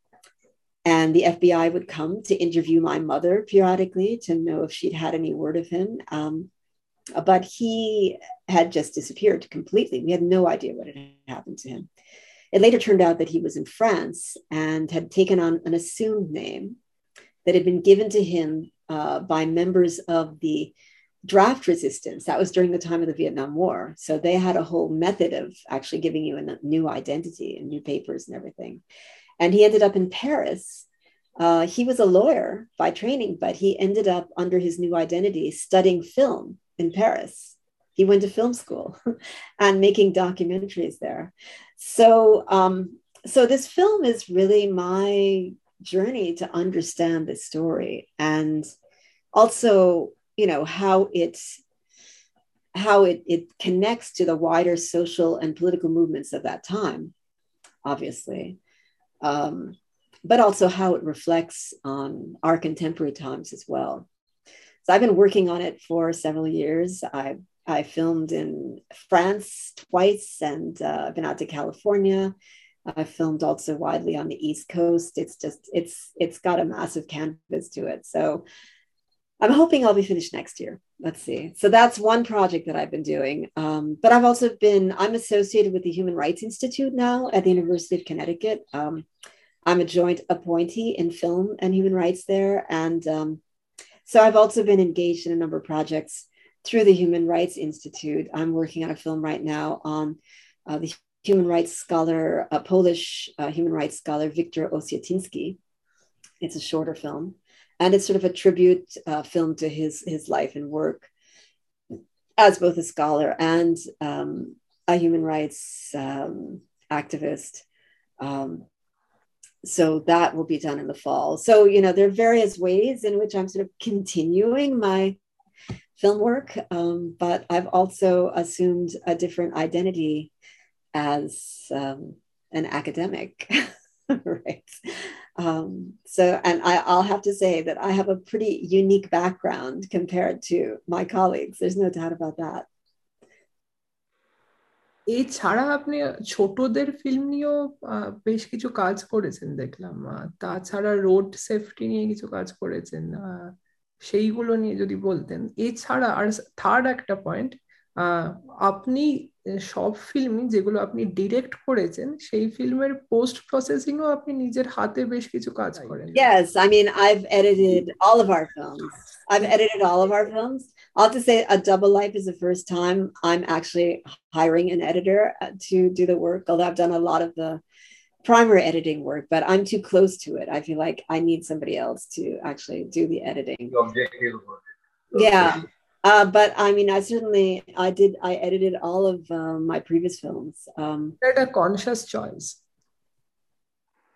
Speaker 2: and the FBI would come to interview my mother periodically to know if she'd had any word of him. Um, but he had just disappeared completely. We had no idea what had happened to him. It later turned out that he was in France and had taken on an assumed name that had been given to him uh, by members of the draft resistance. That was during the time of the Vietnam War. So they had a whole method of actually giving you a new identity and new papers and everything. And he ended up in Paris. Uh, he was a lawyer by training, but he ended up under his new identity studying film in Paris. He went to film school and making documentaries there. So, um, so this film is really my journey to understand this story and also you know how it how it, it connects to the wider social and political movements of that time obviously um, but also how it reflects on our contemporary times as well so i've been working on it for several years i i filmed in france twice and uh, i've been out to california I filmed also widely on the East Coast. It's just it's it's got a massive canvas to it. So I'm hoping I'll be finished next year. Let's see. So that's one project that I've been doing. Um, but I've also been I'm associated with the Human Rights Institute now at the University of Connecticut. Um, I'm a joint appointee in film and human rights there. And um, so I've also been engaged in a number of projects through the Human Rights Institute. I'm working on a film right now on uh, the human rights scholar, a Polish uh, human rights scholar, Wiktor Osiatyński. It's a shorter film, and it's sort of a tribute uh, film to his his life and work as both a scholar and um, a human rights um, activist. Um, so that will be done in the fall. So you know there are various ways in which I'm sort of continuing my film work, um, but I've also assumed a different identity as um, an academic, right? Um, so, and I, I'll have to say that I have a pretty unique background compared to my colleagues. There's no doubt about that.
Speaker 1: এছাড়া আপনি ছোটদের film নিয়েও বেশ কিছু কাজ করেছেন দেখলাম। তাছাড়া রোড সেফটি নিয়ে কিছু কাজ করেছেন। সেইগুলো নিয়ে যদি বলতেন। এছাড়া আর থার্ড একটা পয়েন্ট আপনি সব ফিল্মই যেগুলো আপনি ডিরেক্ট করেছেন সেই ফিল্মের পোস্ট প্রসেসিং ও আপনি নিজের হাতে বেশ কিছু কাজ করেন।
Speaker 2: Yes, I mean I've edited all of our films. I've edited all of our films. I'll have to say A Double Life is the first time I'm actually hiring an editor uh, to do the work, although I've done a lot of the primary editing work, but I'm too close to it. I feel like I need somebody else to actually do the editing. Yeah. Uh, but I mean, I certainly I did I edited all of uh, my previous films. Um,
Speaker 1: that a conscious choice.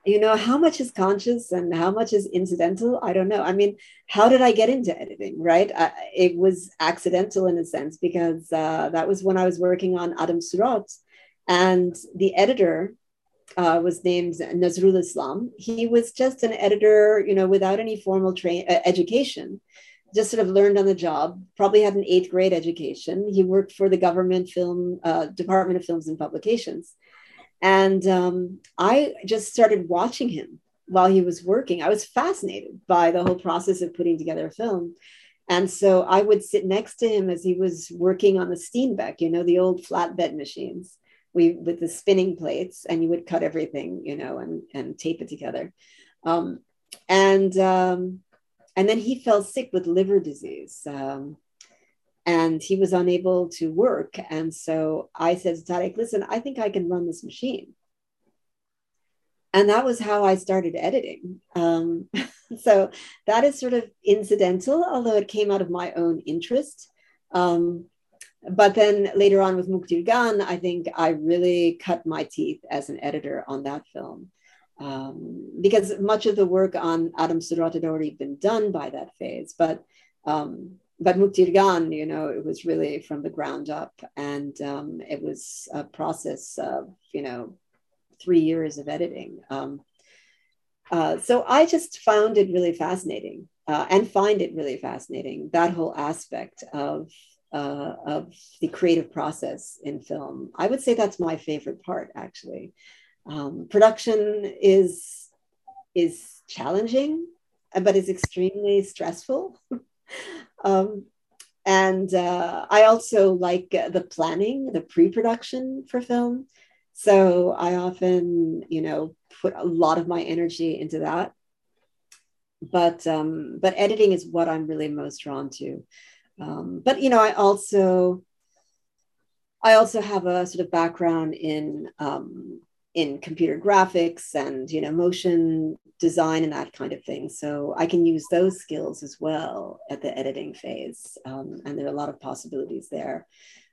Speaker 2: You know how much is conscious and how much is incidental. I don't know. I mean, how did I get into editing? Right, I, it was accidental in a sense because uh, that was when I was working on Adam Surat, and the editor uh, was named Nazrul Islam. He was just an editor, you know, without any formal train uh, education just sort of learned on the job, probably had an eighth grade education. He worked for the government film uh, Department of Films and Publications. And um, I just started watching him while he was working. I was fascinated by the whole process of putting together a film. And so I would sit next to him as he was working on the Steenbeck, you know, the old flatbed machines we with the spinning plates, and you would cut everything, you know, and, and tape it together. Um, and um, and then he fell sick with liver disease. Um, and he was unable to work. And so I said to Tareque, listen, I think I can run this machine. And that was how I started editing. Um, so that is sort of incidental, although it came out of my own interest. Um, but then later on with Muktir Gaan, I think I really cut my teeth as an editor on that film um, because much of the work on Adam Surat had already been done by that phase. But um, but Muktir Gaan, you know, it was really from the ground up, and um, it was a process of you know three years of editing. Um, uh, so I just found it really fascinating, uh, and find it really fascinating that whole aspect of uh, of the creative process in film. I would say that's my favorite part, actually. Um, production is is challenging, but is extremely stressful. um, and uh, I also like the planning, the pre-production for film. So I often, you know, put a lot of my energy into that. But um, but editing is what I'm really most drawn to. Um, but you know, I also I also have a sort of background in um, in computer graphics and you know motion design and that kind of thing. So i can use those skills as well at the editing phase um, and there are a lot of possibilities there.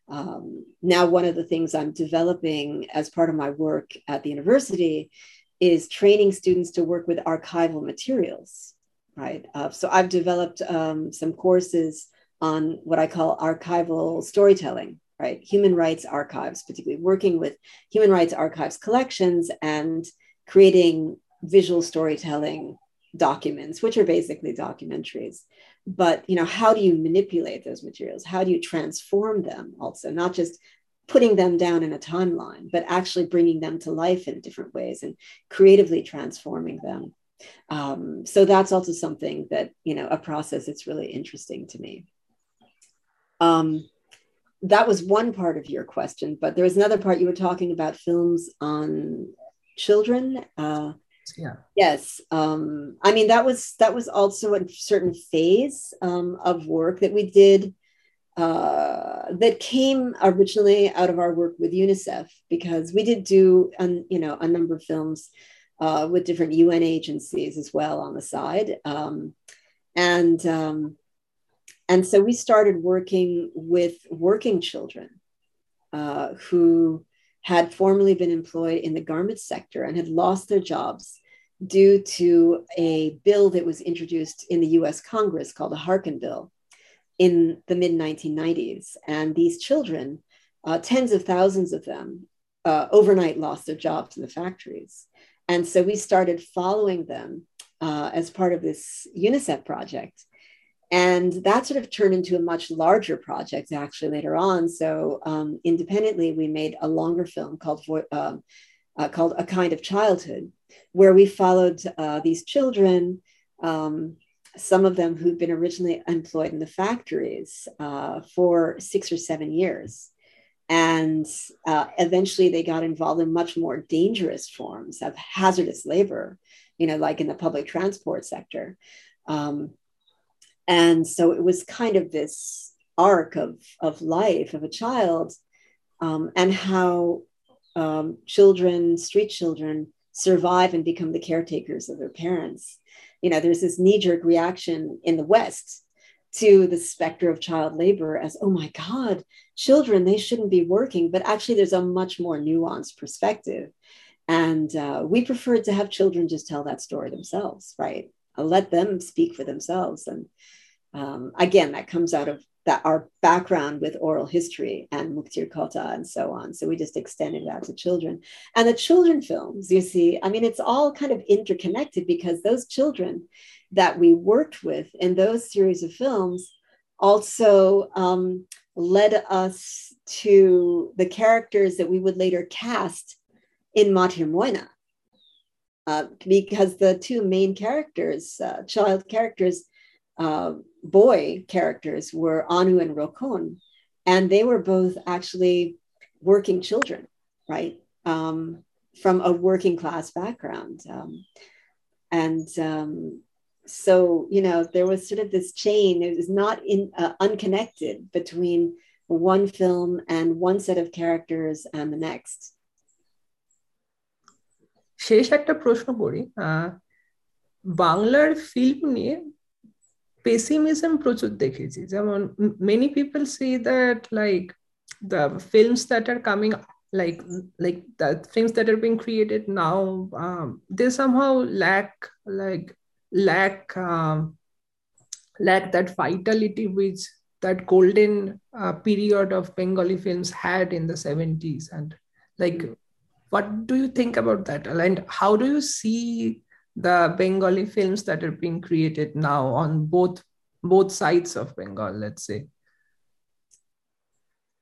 Speaker 2: Um, now one of the things i'm developing as part of my work at the university is training students to work with archival materials right? Uh, so i've developed um, some courses on what i call archival storytelling right? Human rights archives, particularly working with human rights archives collections and creating visual storytelling documents, which are basically documentaries. But you know, how do you manipulate those materials? How do you transform them? Also, not just putting them down in a timeline, but actually bringing them to life in different ways and creatively transforming them. Um, so that's also something that you know a process that's really interesting to me. Um, that was one part of your question, but there was another part you were talking about films on children. Uh,
Speaker 1: yeah
Speaker 2: yes um i mean that was that was also a certain phase um, of work that we did uh, that came originally out of our work with unicef because we did do an, you know a number of films uh, with different un agencies as well on the side um, and um, and so we started working with working children uh, who had formerly been employed in the garment sector and had lost their jobs due to a bill that was introduced in the US Congress called the Harkin Bill in the mid 1990s. And these children, uh, tens of thousands of them, uh, overnight lost their jobs in the factories. And so we started following them uh, as part of this UNICEF project. And that sort of turned into a much larger project actually later on. So um, independently, we made a longer film called uh, uh, called A Kind of Childhood, where we followed uh, these children, um, some of them who'd been originally employed in the factories uh, for six or seven years. And uh, eventually they got involved in much more dangerous forms of hazardous labor, you know, like in the public transport sector. Um, and so it was kind of this arc of, of life of a child um, and how um, children, street children, survive and become the caretakers of their parents. You know, there's this knee jerk reaction in the West to the specter of child labor as, oh my God, children, they shouldn't be working. But actually, there's a much more nuanced perspective. And uh, we preferred to have children just tell that story themselves, right? I'll let them speak for themselves. And um, again, that comes out of that our background with oral history and Muktir Kotha and so on. So we just extended it out to children. And the children films, you see, I mean, it's all kind of interconnected because those children that we worked with in those series of films also um, led us to the characters that we would later cast in Matir Moina. Uh, because the two main characters, uh, child characters, uh, boy characters were Anu and Rokon, and they were both actually working children, right? Um, from a working class background. Um, and um, so, you know, there was sort of this chain, it was not in, uh, unconnected between one film and one set of characters and the next.
Speaker 1: শেষ একটা প্রশ্ন করি বাংলার film নিয়ে pessimism প্রচুর দেখেছি যেমন many people see that like the films that are coming like like the things that are being created now um, they somehow lack like lack um, lack that vitality which that golden uh, period of bengali films had in the 70s and like what do you think about that and how do you see the Bengali films that are being created now on both both sides of Bengal, let's say.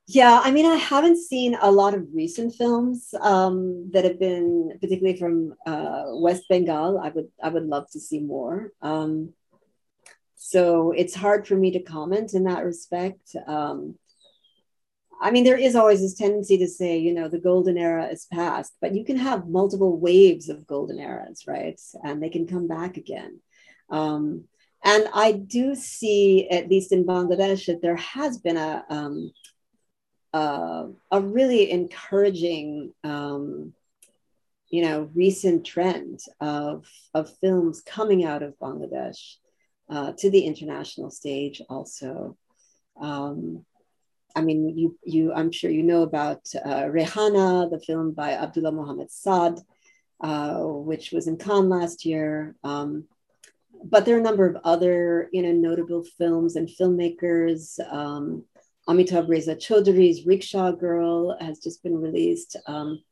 Speaker 2: Yeah, I mean, I haven't seen a lot of recent films um, that have been particularly from uh, West Bengal. I would I would love to see more. Um, so it's hard for me to comment in that respect. Um, I mean, there is always this tendency to say, you know, the golden era is past, but you can have multiple waves of golden eras, right? And they can come back again. Um, and I do see, at least in Bangladesh, that there has been a, um, uh, a really encouraging, um, you know, recent trend of, of films coming out of Bangladesh uh, to the international stage also. Um, I mean, you, you, I'm sure you know about uh, Rehana, the film by Abdullah Mohammed Saad, uh, which was in Cannes last year. Um, but there are a number of other, you know, notable films and filmmakers. Um, Amitabh Reza Chaudhury's Rickshaw Girl has just been released. Um,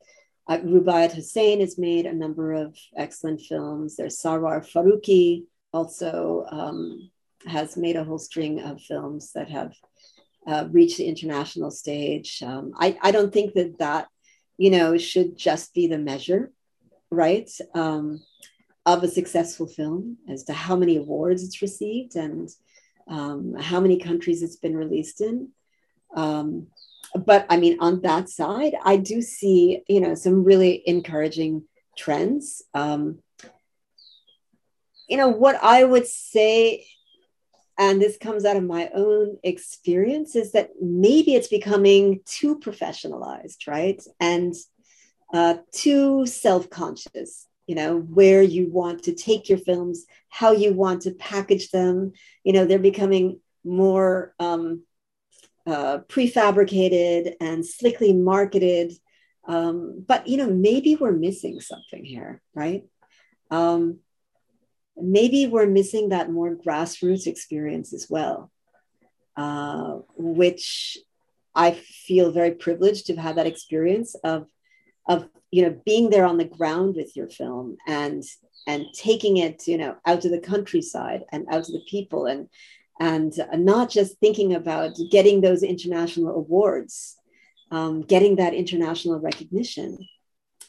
Speaker 2: uh, Rubaiyat Hossain has made a number of excellent films. There's Sarwar Farooki also um, has made a whole string of films that have uh, reach the international stage. Um, I, I don't think that that, you know, should just be the measure, right, um, of a successful film as to how many awards it's received and um, how many countries it's been released in. Um, but I mean, on that side, I do see, you know, some really encouraging trends. Um, you know, what I would say, and this comes out of my own experience, is that maybe it's becoming too professionalized, right? And uh, too self conscious, you know, where you want to take your films, how you want to package them. You know, they're becoming more um, uh, prefabricated and slickly marketed. Um, but, you know, maybe we're missing something here, right? Um, maybe we're missing that more grassroots experience as well, uh, which I feel very privileged to have that experience of, of you know being there on the ground with your film and and taking it you know out to the countryside and out to the people and and not just thinking about getting those international awards um, getting that international recognition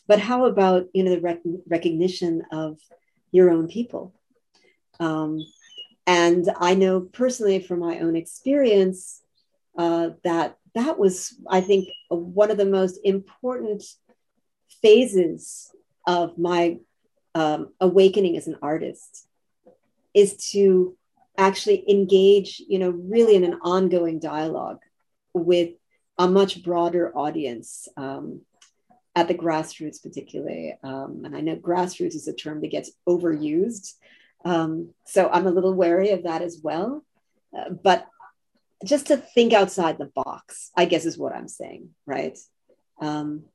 Speaker 2: but how about you know the rec- recognition of your own people. Um, and i know personally from my own experience uh, that that was i think one of the most important phases of my um, awakening as an artist is to actually engage you know really in an ongoing dialogue with a much broader audience. Um, at the grassroots particularly um, and i know grassroots is a term that gets overused. Um, so i'm a little wary of that as well. Uh, but just to think outside the box i guess is what i'm saying right? Um,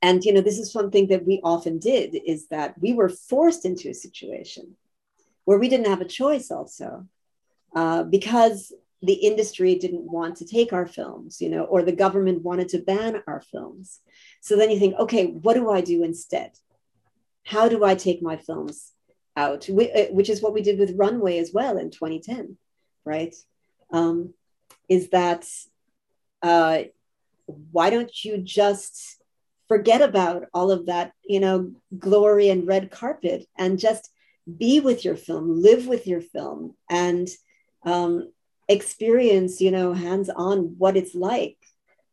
Speaker 2: and you know this is one thing that we often did is that we were forced into a situation where we didn't have a choice also uh, because the industry didn't want to take our films you know or the government wanted to ban our films. So then you think okay what do i do instead? How do i take my films out? Uh, which is what we did with runway as well in 2010 right? Um, is that uh, why don't you just forget about all of that you know glory and red carpet and just be with your film live with your film and um, experience you know hands on what it's like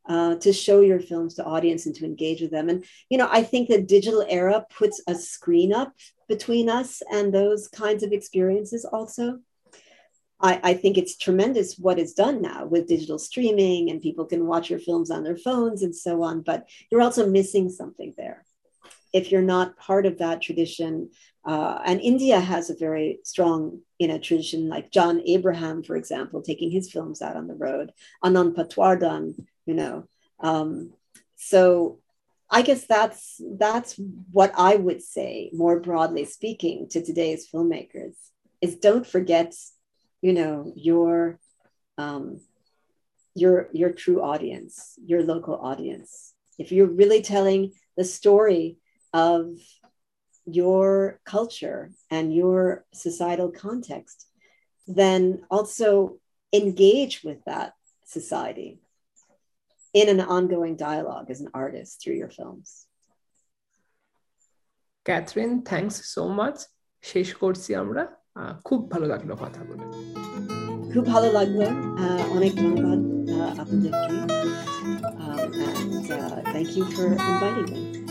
Speaker 2: uh, to show your films to audience and to engage with them and you know i think the digital era puts a screen up between us and those kinds of experiences also I, I, think it's tremendous what is done now with digital streaming and people can watch your films on their phones and so on, but you're also missing something there. If you're not part of that tradition, uh, and India has a very strong you know, tradition, like John Abraham, for example, taking his films out on the road, Anand Patwardhan, you know. Um, so I guess that's that's what I would say, more broadly speaking, to today's filmmakers is don't forget you know your um, your your true audience your local audience if you're really telling the story of your culture and your societal context then also engage with that society in an ongoing dialogue as an artist through your films
Speaker 1: Catherine, thanks so much. শেষ করছি আমরা খুব ভালো লাগলো কথা বলে
Speaker 2: খুব ভালো লাগলো অনেক ধন্যবাদ আপনাদেরকে thank you for inviting me